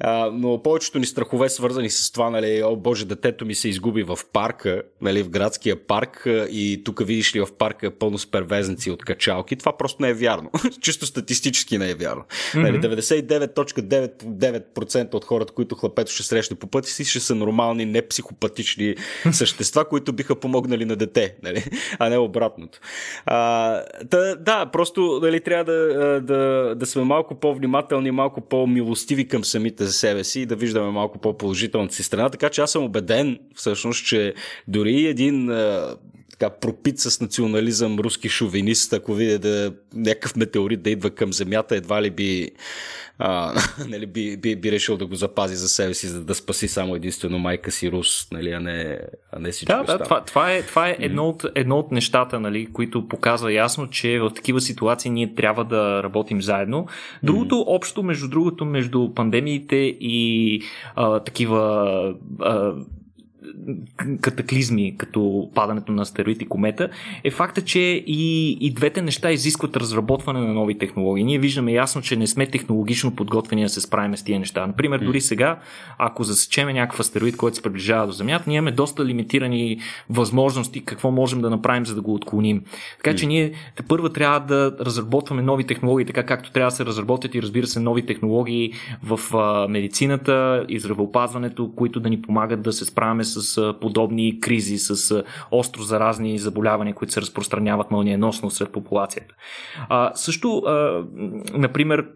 А, но повечето ни страхове, свързани с това, нали, о боже, детето ми се изгуби в парка, нали, в градския парк и тук видиш ли в парка е пълно с первезници от качалки, това просто не е вярно. Чисто статистически не е вярно. Mm-hmm. Нали, 99.99% от хората, които хлапето ще срещне по пъти си, ще са нормални, непсихопатични същества, които биха помогнали на дете, нали? а не обратното. А, да, да, просто нали, трябва да, да, да сме малко по-внимателни, малко по-милостиви към самите за себе си и да виждаме малко по-положителната си страна. Така че аз съм убеден всъщност, че дори един така пропит с национализъм руски шовинист, ако видя да някакъв метеорит да идва към Земята, едва ли би, а, нали, би, би, би решил да го запази за себе си, за да спаси само единствено майка си Рус, нали, а, не, а не всичко Да, да това, това е, това е едно, от, едно от нещата, нали, които показва ясно, че в такива ситуации ние трябва да работим заедно. Другото mm. общо, между другото, между пандемиите и а, такива а, катаклизми, като падането на астероид и комета, е факта, че и, и двете неща изискват разработване на нови технологии. Ние виждаме ясно, че не сме технологично подготвени да се справим с тия неща. Например, дори сега, ако засечеме някакъв астероид, който се приближава до Земята, ние имаме доста лимитирани възможности какво можем да направим, за да го отклоним. Така че ние те първо трябва да разработваме нови технологии, така както трябва да се разработят и разбира се нови технологии в а, медицината и здравеопазването, които да ни помагат да се справяме с подобни кризи, с остро заразни заболявания, които се разпространяват мълниеносно сред популацията. А, също, а, например,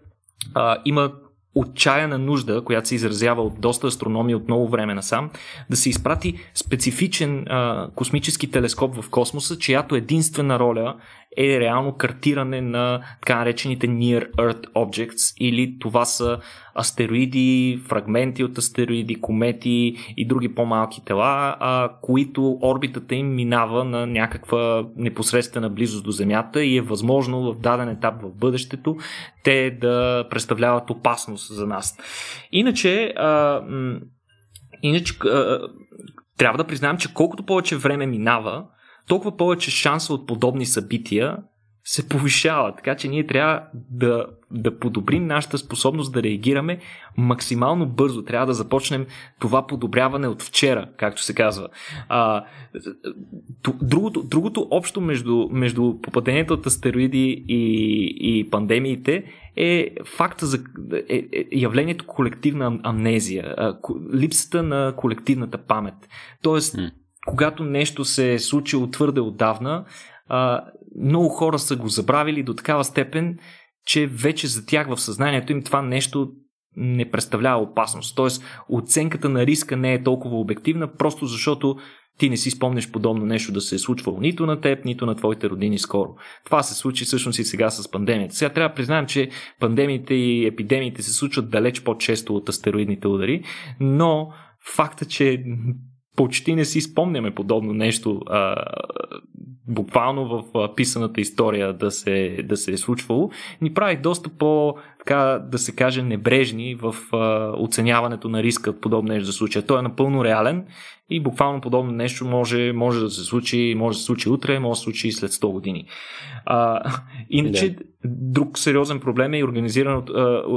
а, има отчаяна нужда, която се изразява от доста астрономи от много време насам, да се изпрати специфичен а, космически телескоп в космоса, чиято единствена роля е реално картиране на така наречените Near Earth Objects или това са астероиди, фрагменти от астероиди, комети и други по-малки тела, а, които орбитата им минава на някаква непосредствена близост до Земята и е възможно в даден етап в бъдещето те да представляват опасност за нас. Иначе, а, иначе а, трябва да признаем, че колкото повече време минава, толкова повече шанса от подобни събития се повишава. Така че ние трябва да, да подобрим нашата способност да реагираме максимално бързо. Трябва да започнем това подобряване от вчера, както се казва. А, другото, другото общо между, между попадението от астероиди и, и пандемиите е факта за е, е, явлението колективна амнезия, липсата на колективната памет. Тоест, когато нещо се е случило твърде отдавна, а, много хора са го забравили до такава степен, че вече за тях в съзнанието им това нещо не представлява опасност. Тоест, оценката на риска не е толкова обективна, просто защото ти не си спомнеш подобно нещо да се е случвало нито на теб, нито на твоите родини скоро. Това се случи всъщност и сега с пандемията. Сега трябва да признаем, че пандемиите и епидемиите се случват далеч по-често от астероидните удари, но факта, че почти не си спомняме подобно нещо а, буквално в а, писаната история да се, да се е случвало, ни прави доста по, така да се каже, небрежни в а, оценяването на риска от подобно нещо се случи. Той е напълно реален и буквално подобно нещо може, може да се случи, може да се случи утре, може да се случи и след 100 години. А, иначе, да. друг сериозен проблем е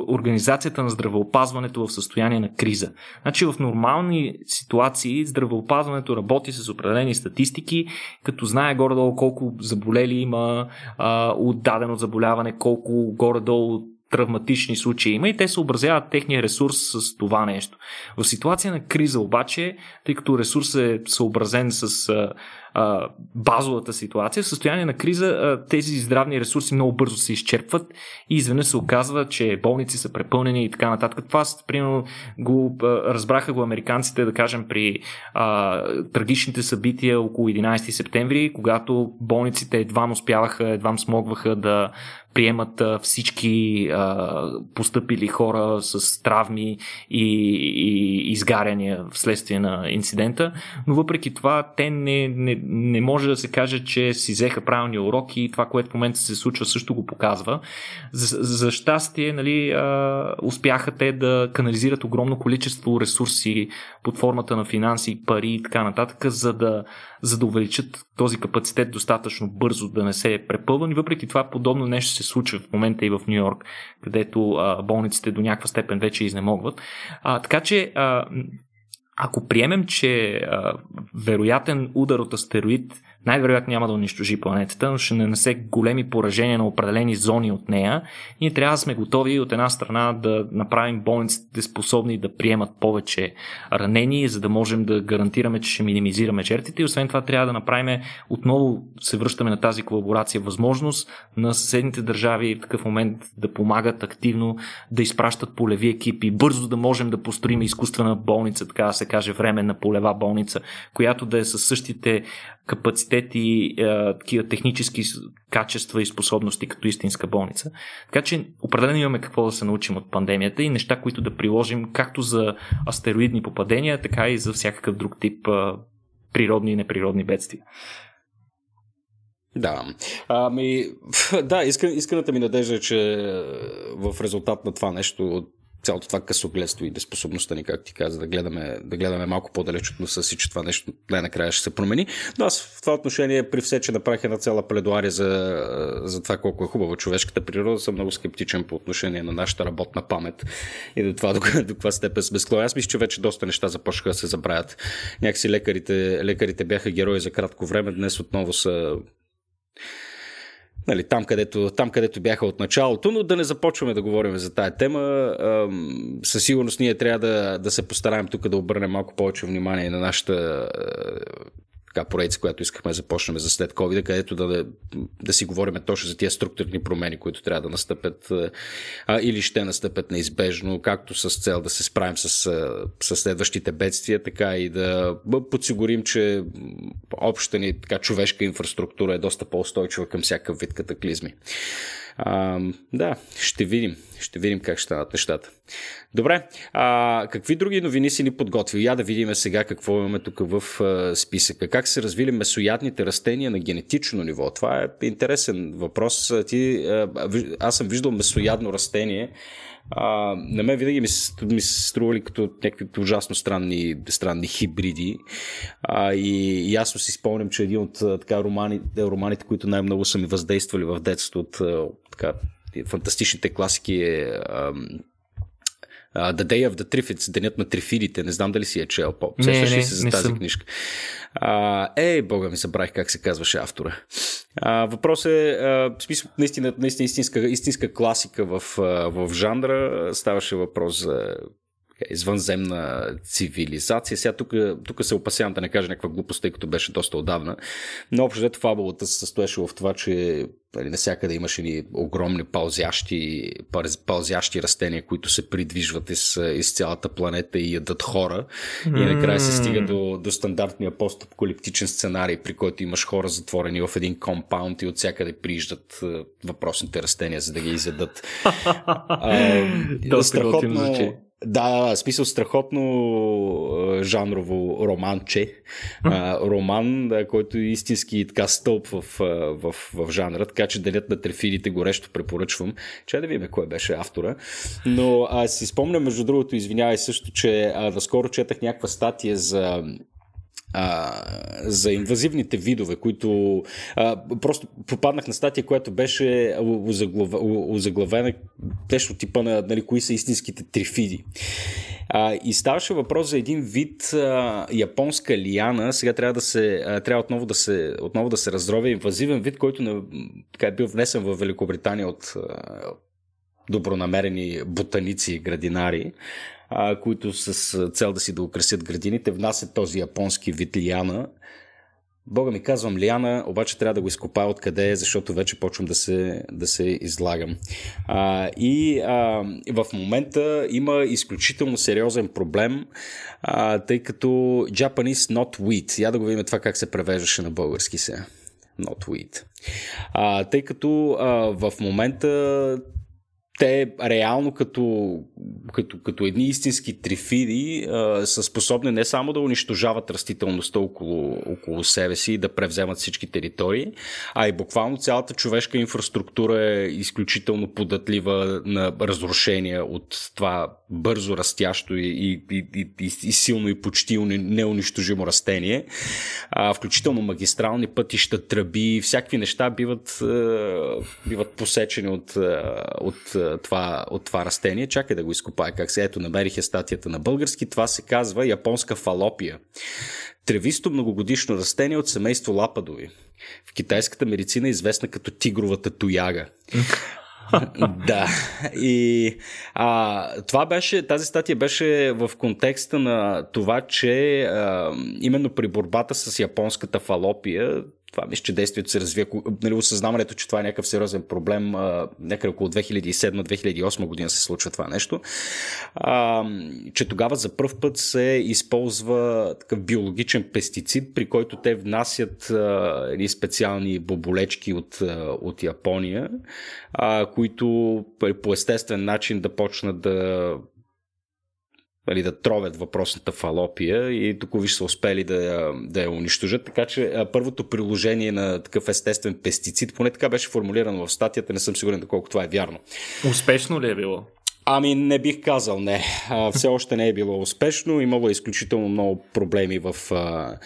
организацията на здравеопазването в състояние на криза. Значи в нормални ситуации здравеопазването работи с определени статистики, като знае горе-долу колко заболели има а, от дадено заболяване, колко горе-долу травматични случаи има и те съобразяват техния ресурс с това нещо. В ситуация на криза обаче, тъй като ресурсът е съобразен с а, а, базовата ситуация, в състояние на криза а, тези здравни ресурси много бързо се изчерпват и изведнъж се оказва, че болници са препълнени и така нататък. Това, примерно, го, а, разбраха го американците, да кажем, при а, трагичните събития около 11 септември, когато болниците едва успяваха, едва смогваха да приемат всички а, постъпили хора с травми и, и изгаряния вследствие на инцидента, но въпреки това те не, не, не може да се каже, че си взеха правилни уроки и това, което в момента се случва също го показва. За, за щастие, нали, а, успяха те да канализират огромно количество ресурси под формата на финанси, пари и така нататък, за да за да увеличат този капацитет достатъчно бързо, да не се препълва. И въпреки това подобно нещо се случва в момента и в Нью Йорк, където а, болниците до някаква степен вече изнемогват. А, така че а, ако приемем, че а, вероятен удар от астероид най-вероятно няма да унищожи планетата, но ще нанесе големи поражения на определени зони от нея. Ние трябва да сме готови от една страна да направим болниците способни да приемат повече ранени, за да можем да гарантираме, че ще минимизираме жертвите. И освен това трябва да направим, отново се връщаме на тази колаборация, възможност на съседните държави в такъв момент да помагат активно, да изпращат полеви екипи, бързо да можем да построим изкуствена болница, така да се каже, временна полева болница, която да е със същите капацитет и а, такива технически качества и способности като истинска болница. Така че определено имаме какво да се научим от пандемията и неща, които да приложим както за астероидни попадения, така и за всякакъв друг тип а, природни и неприродни бедствия. Да. Ами, да, искрената ми надежда е, че в резултат на това нещо цялото това късогледство и неспособността ни, как ти каза, да гледаме, да гледаме малко по-далеч от носа си, че това нещо най-накрая ще се промени. Но аз в това отношение, при все, че направих една цяла пледуария за, за това колко е хубава човешката природа, съм много скептичен по отношение на нашата работна памет и до това до, до каква степен сме склонни. Аз мисля, че вече доста неща започнаха да се забравят. Някакси лекарите, лекарите бяха герои за кратко време, днес отново са нали, там, където, там, където бяха от началото, но да не започваме да говорим за тая тема. Със сигурност ние трябва да, да се постараем тук да обърнем малко повече внимание на нашата така поредица, която искахме да започнем за след COVID, където да, да, да си говорим точно за тия структурни промени, които трябва да настъпят а, или ще настъпят неизбежно, както с цел да се справим с, с следващите бедствия, така и да подсигурим, че общата ни така, човешка инфраструктура е доста по-устойчива към всякакъв вид катаклизми. А, да, ще видим. Ще видим как ще станат нещата. Добре, а, какви други новини си ни подготвил? Я да видим сега какво имаме тук в а, списъка. Как се развили месоядните растения на генетично ниво? Това е интересен въпрос. Ти, а, аз съм виждал месоядно растение, а, на мен винаги ми, ми се стрували като някакви ужасно странни, странни хибриди. А, и, и ясно си спомням, че един от така, романи, романите, които най-много са ми въздействали в детството от така, фантастичните класики е Uh, the Day of the Triffids, Денят на трифидите. Не знам дали си е чел. Сещаш ли се за тази съм. книжка? Uh, ей, бога ми забравих как се казваше автора. Uh, въпрос е, в смисъл, наистина, наистина истинска, истинска класика в, в жанра. Ставаше въпрос за извънземна цивилизация. Сега тук, тук се опасявам да не кажа някаква глупост, тъй като беше доста отдавна. Но общо взето фабулата се състоеше в това, че нали, навсякъде имаше ни огромни пълзящи, пълзящи растения, които се придвижват из, из цялата планета и ядат хора. Mm. И накрая се стига до, до стандартния постапокалиптичен сценарий, при който имаш хора затворени в един компаунд и от всякъде прииждат въпросните растения, за да ги изядат. а, страхотно, да, смисъл страхотно жанрово романче. А, роман, да, който е истински така стълб в, в, в жанра, така че делят на трефидите горещо препоръчвам. Че да видим кой беше автора. Но аз си спомням, между другото, извинявай също, че а, наскоро четах някаква статия за а, за инвазивните видове, които а, просто попаднах на статия, която беше озаглавена нещо типа на нали, кои са истинските трифиди. А, и ставаше въпрос за един вид а, японска лиана. Сега трябва да се, а, трябва отново да се, отново да се разровя инвазивен вид, който на, така е бил внесен в Великобритания от, добронамерени ботаници и градинари а, които с цел да си да украсят градините, внасят този японски вид лиана. Бога ми казвам лиана, обаче трябва да го изкопая откъде е, защото вече почвам да се, да се излагам. А, и а, в момента има изключително сериозен проблем, а, тъй като Japanese not wheat. Я да го видим това как се превеждаше на български се. Not wheat. А, тъй като а, в момента те реално като, като, като едни истински трифиди а, са способни не само да унищожават растителността около, около себе си и да превземат всички територии, а и буквално цялата човешка инфраструктура е изключително податлива на разрушения от това бързо растящо и, и, и, и, и силно и почти неунищожимо растение. А, включително магистрални пътища, тръби, всякакви неща биват, биват посечени от, от това, от това растение. Чакай да го изкопая как се. Ето, намерих я статията на български. Това се казва японска фалопия. Тревисто многогодишно растение от семейство лападови. В китайската медицина е известна като тигровата тояга. да. И а, това беше, тази статия беше в контекста на това, че а, именно при борбата с японската фалопия това мисля, че действието се развие, нали, осъзнаването, че това е някакъв сериозен проблем, някъде около 2007-2008 година се случва това нещо, а, че тогава за първ път се използва такъв биологичен пестицид, при който те внасят а, специални боболечки от, а, от Япония, а, които по естествен начин да почнат да нали, да тровят въпросната фалопия и тук виж са успели да да я унищожат. Така че първото приложение на такъв естествен пестицид, поне така беше формулирано в статията, не съм сигурен доколко това е вярно. Успешно ли е било? Ами не бих казал не. А, все още не е било успешно. Имало е изключително много проблеми в а,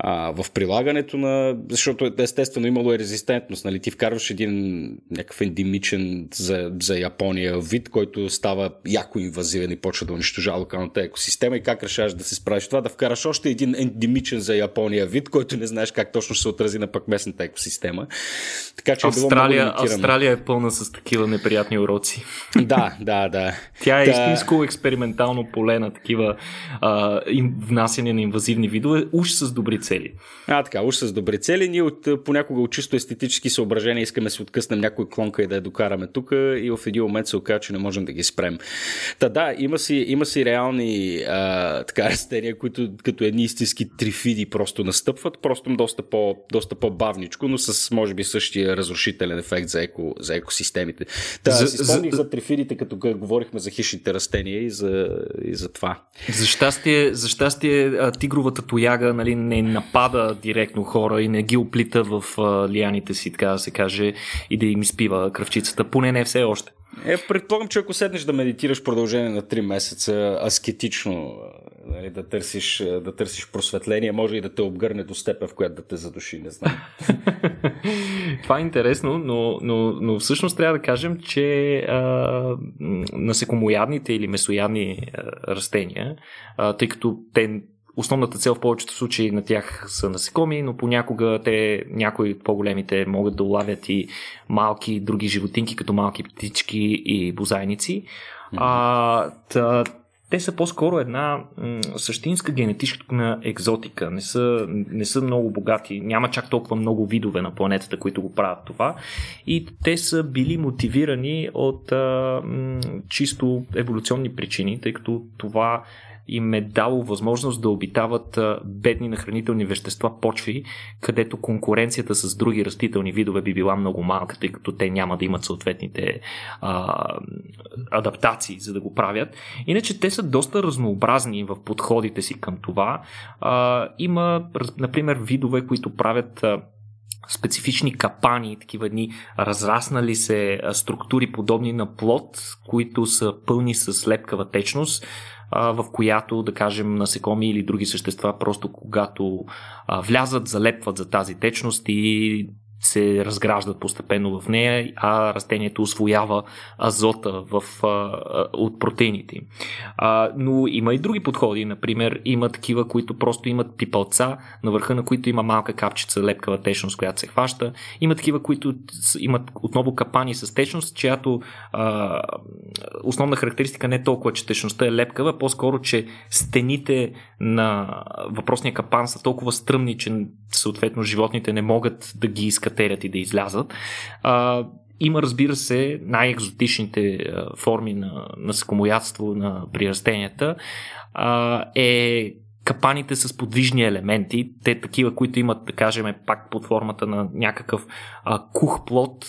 а, в прилагането на... Защото естествено имало е резистентност. Нали? Ти вкарваш един някакъв ендемичен за, за Япония вид, който става яко инвазивен и почва да унищожава локалната екосистема и как решаваш да се справиш това, да вкараш още един ендемичен за Япония вид, който не знаеш как точно ще се отрази на пък местната екосистема. Така че Австралия, е Австралия е пълна с такива неприятни уроци. Да, да, да. Тя е да. истинско експериментално поле на такива а, внасяне на инвазивни видове, уж с добри цели. А, така, уж с добри цели. Ние от, понякога от чисто естетически съображения искаме да се откъснем някой клонка и да я докараме тук и в един момент се оказа, че не можем да ги спрем. Та да, има си, има си реални а, така, растения, които като едни истински трифиди просто настъпват, просто доста, по, доста по-бавничко, но с може би същия разрушителен ефект за, еко, за екосистемите. Та, за, си спомних за, за трифидите, като говорихме за хищните растения и за, и за това. За щастие, за щастие тигровата тояга нали, не напада директно хора и не ги оплита в лияните си, така да се каже, и да им изпива кръвчицата. Поне не все още. Е, предполагам, че ако седнеш да медитираш продължение на 3 месеца аскетично, нали, да, търсиш, да търсиш просветление, може и да те обгърне до степен, в която да те задуши, не знам. Това е интересно, но, но, но всъщност трябва да кажем, че а, насекомоядните или месоядни а, растения, а, тъй като те Основната цел в повечето случаи на тях са насекоми, но понякога те, някои от по-големите могат да улавят и малки други животинки, като малки птички и бозайници. Mm-hmm. А, та, те са по-скоро една м- същинска генетична екзотика. Не са, не са много богати. Няма чак толкова много видове на планетата, които го правят това. И те са били мотивирани от а, м- чисто еволюционни причини, тъй като това им е дало възможност да обитават бедни на хранителни вещества почви, където конкуренцията с други растителни видове би била много малка, тъй като те няма да имат съответните а, адаптации, за да го правят. Иначе те са доста разнообразни в подходите си към това. А, има, например, видове, които правят специфични капани, такива едни разраснали се структури, подобни на плод, които са пълни с лепкава течност, в която, да кажем, насекоми или други същества, просто когато влязат, залепват за тази течност и се разграждат постепенно в нея, а растението освоява азота в, а, от протеините. А, но има и други подходи. Например, има такива, които просто имат пипалца, на върха на които има малка капчица лепкава течност, която се хваща. Има такива, които имат отново капани с течност, чиято а, основна характеристика не е толкова, че течността е лепкава, по-скоро, че стените на въпросния капан са толкова стръмни, че съответно животните не могат да ги изкатерят и да излязат. А, има, разбира се, най-екзотичните форми на на при растенията а, е капаните с подвижни елементи, те такива, които имат, да кажем, пак под формата на някакъв а, кух плод,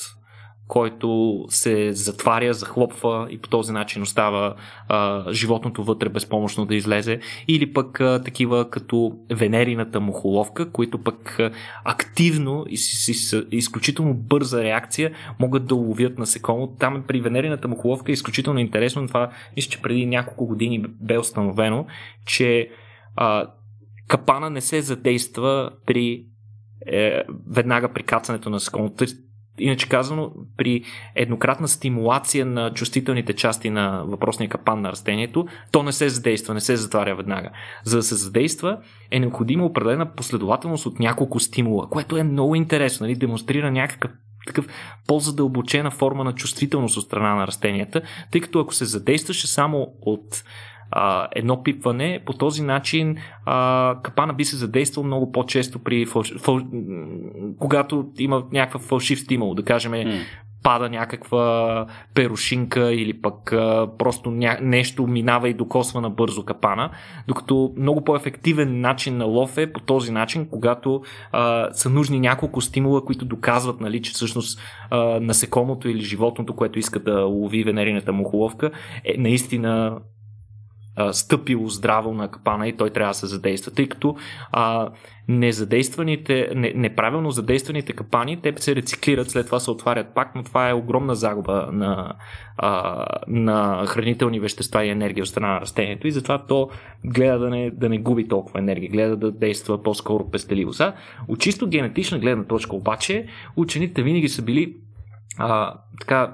който се затваря, захлопва и по този начин остава а, животното вътре безпомощно да излезе. Или пък а, такива като венерината мухоловка, които пък а, активно и с, с изключително бърза реакция могат да уловят насекомо. Там при венерината мухоловка е изключително интересно. Това мисля, че преди няколко години бе установено, че а, капана не се задейства при е, веднага при кацането на насекомото иначе казано, при еднократна стимулация на чувствителните части на въпросния капан на растението, то не се задейства, не се затваря веднага. За да се задейства, е необходима определена последователност от няколко стимула, което е много интересно, нали? демонстрира някакъв такъв по-задълбочена форма на чувствителност от страна на растенията, тъй като ако се задействаше само от а, едно пипване. По този начин а, капана би се задействал много по-често при фалш... фал... когато има някакъв фалшив стимул, да кажем mm пада някаква перушинка или пък а, просто ня... нещо минава и докосва на бързо капана, докато много по-ефективен начин на лов е по този начин, когато а, са нужни няколко стимула, които доказват, нали, че всъщност а, насекомото или животното, което иска да лови венерината мухоловка, е наистина стъпило здраво на капана и той трябва да се задейства, тъй като а, незадействаните, не, неправилно задействаните капани, те се рециклират, след това се отварят пак, но това е огромна загуба на, а, на хранителни вещества и енергия от страна на растението и затова то гледа да не, да не губи толкова енергия, гледа да действа по-скоро пестеливо. Са, от чисто генетична гледна точка обаче, учените винаги са били а, така,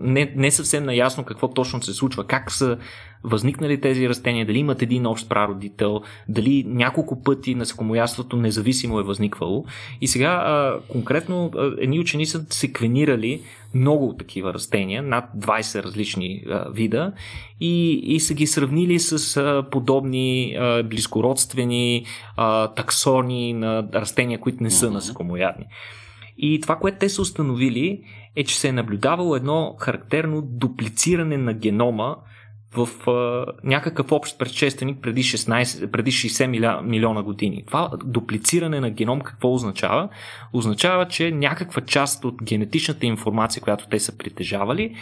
не, не съвсем наясно какво точно се случва, как са възникнали тези растения, дали имат един общ прародител, дали няколко пъти насекомоядството независимо е възниквало. И сега а, конкретно а, едни учени са секвенирали много такива растения, над 20 различни а, вида и, и са ги сравнили с а, подобни а, близкородствени а, таксони на растения, които не са насекомоядни. И това, което те са установили е, че се е наблюдавало едно характерно дуплициране на генома в а, някакъв общ предшественик преди, 16, преди 60 милиона, милиона години. Това дуплициране на геном какво означава? Означава, че някаква част от генетичната информация, която те са притежавали,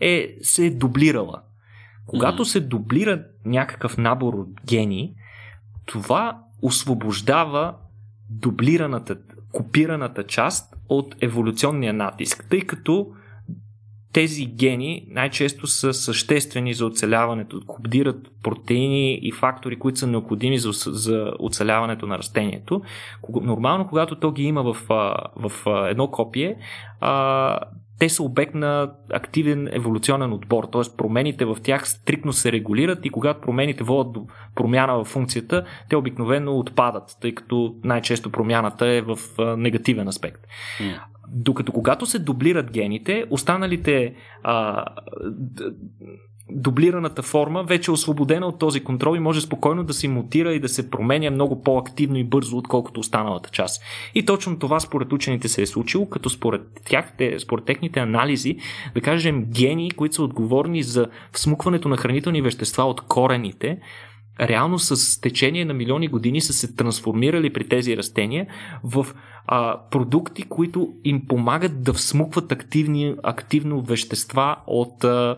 е, се е дублирала. Когато mm-hmm. се дублира някакъв набор от гени, това освобождава дублираната, копираната част от еволюционния натиск, тъй като тези гени най-често са съществени за оцеляването, кодират протеини и фактори, които са необходими за, за оцеляването на растението. Нормално, когато то ги има в, в едно копие, те са обект на активен еволюционен отбор, т.е. промените в тях стрикно се регулират и когато промените водят до промяна в функцията, те обикновено отпадат, тъй като най-често промяната е в негативен аспект. Докато когато се дублират гените, останалите а, дублираната форма вече е освободена от този контрол и може спокойно да се мутира и да се променя много по-активно и бързо, отколкото останалата част. И точно това според учените се е случило, като според, тях, според техните анализи, да кажем гени, които са отговорни за всмукването на хранителни вещества от корените, реално с течение на милиони години са се трансформирали при тези растения в а, продукти, които им помагат да всмукват активни, активно вещества от а,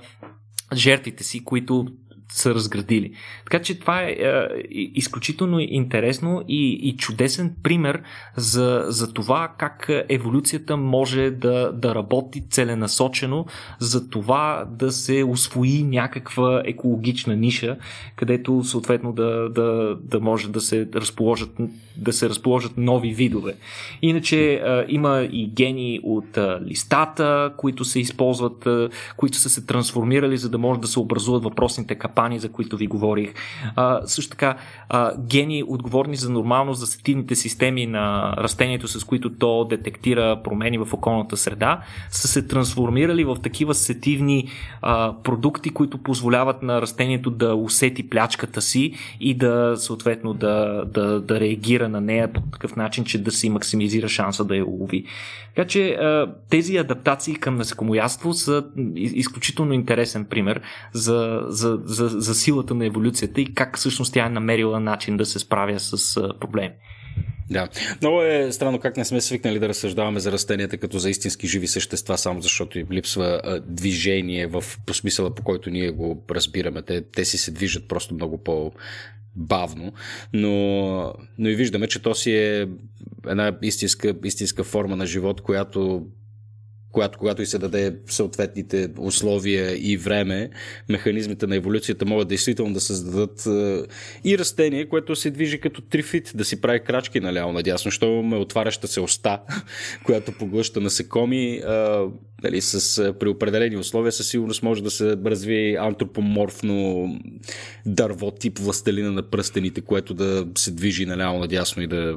жертвите си, които са разградили. Така че това е, е изключително интересно и, и чудесен пример за, за това как еволюцията може да, да работи целенасочено за това да се освои някаква екологична ниша, където съответно да, да, да може да се разположат, да се разположат нови видове. Иначе е, има и гени от е, листата, които се използват, е, които са се трансформирали, за да може да се образуват въпросните капани кампании, за които ви говорих. А, също така, а, гени, отговорни за нормално за сетивните системи на растението, с които то детектира промени в околната среда, са се трансформирали в такива сетивни а, продукти, които позволяват на растението да усети плячката си и да съответно да, да, да реагира на нея по такъв начин, че да си максимизира шанса да я улови. Така че тези адаптации към насекомоядство са изключително интересен пример за, за, за, за силата на еволюцията и как всъщност тя е намерила начин да се справя с проблеми. Да. Много е странно как не сме свикнали да разсъждаваме за растенията като за истински живи същества, само защото им липсва а, движение в, по смисъла, по който ние го разбираме. Те, те си се движат просто много по бавно, но, но и виждаме, че то си е една истинска, истинска форма на живот, която която, когато и се даде съответните условия и време, механизмите на еволюцията могат действително да създадат е, и растение, което се движи като трифит, да си прави крачки наляво надясно, що имаме отваряща се оста, която поглъща насекоми, е, нали, с, при определени условия със сигурност може да се развие антропоморфно дърво тип властелина на пръстените, което да се движи наляво надясно и да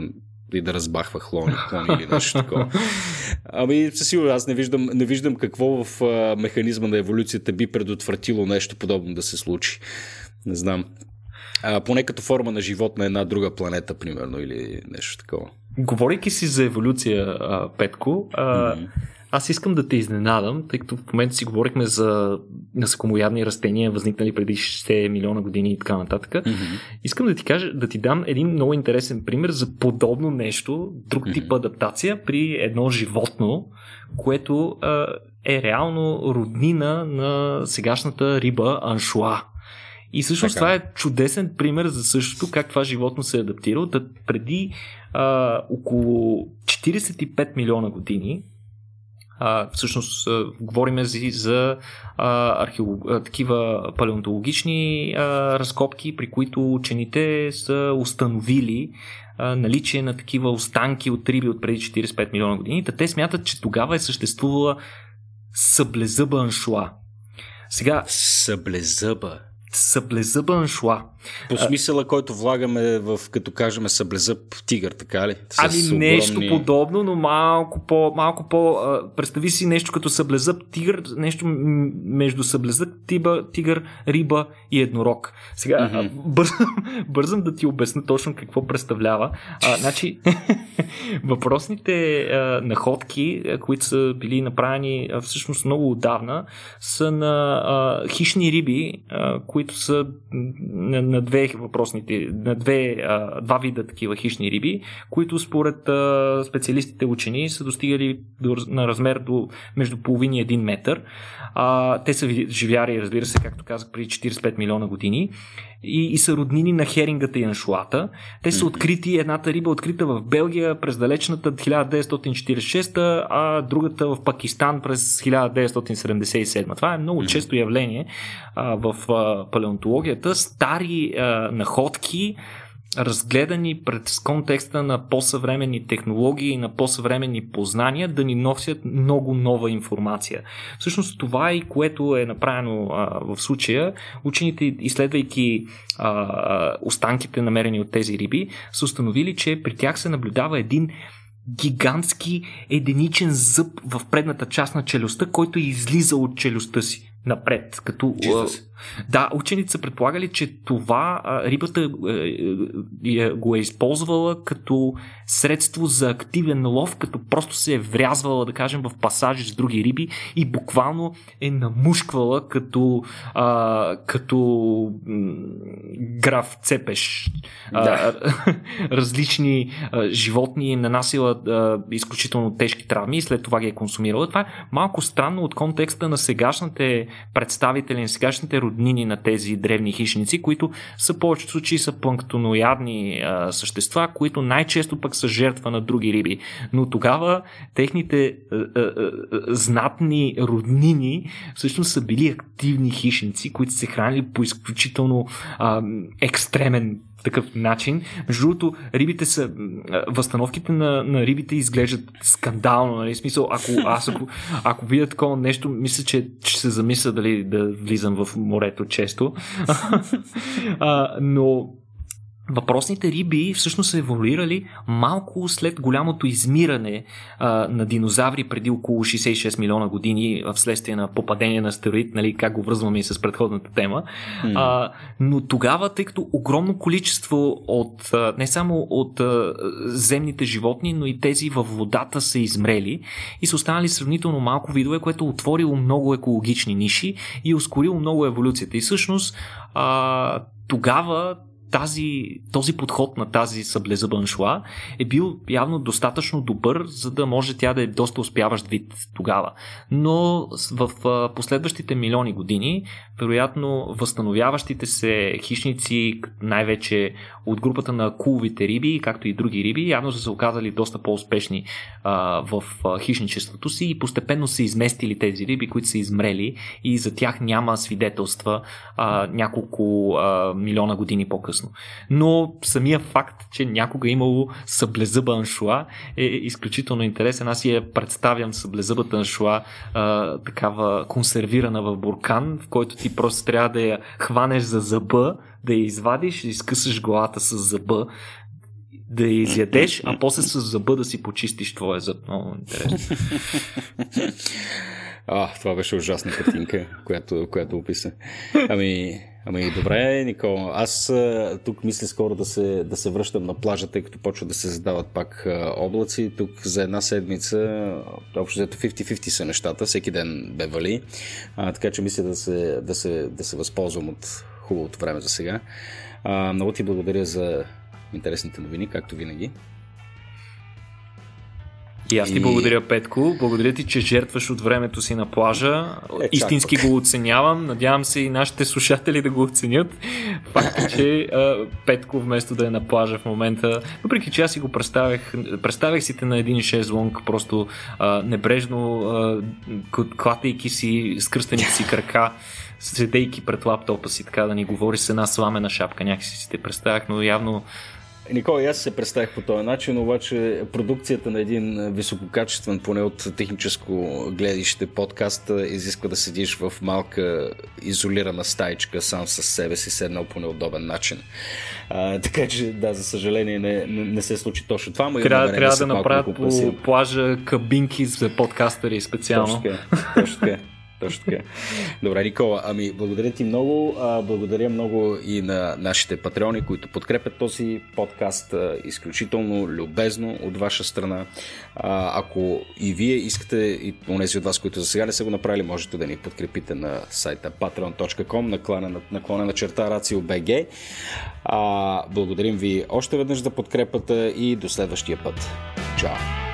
и да разбахва хлони, хлони или нещо такова. Ами, със сигурност, аз не виждам, не виждам какво в а, механизма на еволюцията би предотвратило нещо подобно да се случи. Не знам. А, поне като форма на живот на една друга планета, примерно, или нещо такова. Говорейки си за еволюция, Петко, а, mm-hmm аз искам да те изненадам, тъй като в момента си говорихме за насекомоядни растения, възникнали преди 60 милиона години и така нататък. Mm-hmm. Искам да ти кажа, да ти дам един много интересен пример за подобно нещо, друг тип mm-hmm. адаптация при едно животно, което а, е реално роднина на сегашната риба аншуа. И всъщност така. това е чудесен пример за същото как това животно се е адаптирало. Да преди а, около 45 милиона години всъщност а, говорим за, за археолог, такива палеонтологични разкопки, при които учените са установили наличие на такива останки от риби от преди 45 милиона години. Те смятат, че тогава е съществувала съблезъба аншуа. Сега... Съблезъба съблезъба аншуа. По смисъла, който влагаме в, като кажем, съблезъб тигър, така ли? С ами огромни... нещо подобно, но малко по... Малко по представи си нещо като съблезъб тигър, нещо между съблезъб тиба, тигър, риба и еднорог. Сега, mm-hmm. бързам, бързам да ти обясня точно какво представлява. А, значи, въпросните а, находки, които са били направени а, всъщност много отдавна, са на а, хищни риби, а, които са на, на две въпросните, на две, а, два вида такива хищни риби, които според а, специалистите учени са достигали до, на размер до между половин и един метър. А, те са живяри, разбира се, както казах, преди 45 милиона години и, и са роднини на херингата и аншуата. Те са открити, едната риба е открита в Белгия през далечната 1946, а другата в Пакистан през 1977. Това е много често явление а, в а, палеонтологията. Стари а, находки разгледани пред контекста на по-съвременни технологии и на по-съвременни познания да ни носят много нова информация. Всъщност това е и което е направено а, в случая. Учените, изследвайки а, останките намерени от тези риби, са установили, че при тях се наблюдава един гигантски единичен зъб в предната част на челюстта, който излиза от челюстта си. напред. Като, да, учените са предполагали, че това а, рибата е, е, го е използвала като средство за активен лов, като просто се е врязвала, да кажем, в пасажи с други риби и буквално е намушквала като, а, като м- граф цепеш да. а, различни а, животни, им нанасила а, изключително тежки травми и след това ги е консумирала. Това е малко странно от контекста на сегашните представители, на сегашните роднини на тези древни хищници, които са повечето случаи са планктоноядни а, същества, които най-често пък са жертва на други риби. Но тогава техните а, а, а, знатни роднини всъщност са били активни хищници, които се хранили по изключително а, екстремен такъв начин. Между другото, рибите са. Възстановките на, на рибите изглеждат скандално. Нали? Смисъл, ако аз ако, ако видя такова нещо, мисля, че ще се замисля дали да влизам в морето често. а, но Въпросните риби всъщност са еволюирали малко след голямото измиране а, на динозаври преди около 66 милиона години вследствие на попадение на астероид, нали, как го връзваме и с предходната тема. Mm. А, но тогава, тъй като огромно количество от не само от а, земните животни, но и тези във водата са измрели и са останали сравнително малко видове, което отворило много екологични ниши и ускорило много еволюцията. И всъщност а, тогава тази, този подход на тази съблезъба аншуа е бил явно достатъчно добър, за да може тя да е доста успяващ вид тогава. Но в последващите милиони години, вероятно възстановяващите се хищници, най-вече от групата на куловите риби, както и други риби, явно са се оказали доста по-успешни а, в хищничеството си и постепенно са изместили тези риби, които са измрели и за тях няма свидетелства а, няколко а, милиона години по-късно. Но самия факт, че някога е имало съблезъба аншуа е изключително интересен. Аз я представям съблезъбата аншуа а, такава консервирана в буркан, в който ти просто трябва да я хванеш за зъба, да я извадиш, да изкъсаш главата с зъба, да я изядеш, а после с зъба да си почистиш твоя зъб. Много интересно. А, това беше ужасна картинка, която, която описа. Ами, ами добре, Никола. Аз тук мисля скоро да се, да се връщам на плажа, тъй като почва да се задават пак облаци. Тук за една седмица, общо взето 50-50 са нещата, всеки ден бе вали. А, така че мисля да се, да, се, да се възползвам от хубавото време за сега. А, много ти благодаря за интересните новини, както винаги. И аз ти и... благодаря, Петко. Благодаря ти, че жертваш от времето си на плажа. Е, Истински го оценявам. Надявам се и нашите слушатели да го оценят. Факт е, че а, Петко вместо да е на плажа в момента, въпреки че аз си го представях, представях си те на един шезлонг, просто а, небрежно а, клатейки си, скръстените си крака, седейки пред лаптопа си, така да ни говори с една сламена шапка. Някакси си те представях, но явно Никола, аз се представих по този начин, обаче продукцията на един висококачествен, поне от техническо гледище подкаст, изисква да седиш в малка изолирана стаичка сам с себе си, седнал по неудобен начин. А, така че, да, за съжаление не, не, се случи точно това. Трябва, трябва да направят по плажа кабинки за подкастъри специално. Точно така. Точно така. Точно така. Добре, Никола, ами благодаря ти много. А, благодаря много и на нашите патреони, които подкрепят този подкаст а, изключително любезно от ваша страна. А, ако и вие искате, и онези от вас, които за сега не са го направили, можете да ни подкрепите на сайта patreon.com, наклона на, наклона на черта RACIO.BG. А, благодарим ви още веднъж за подкрепата и до следващия път. Чао!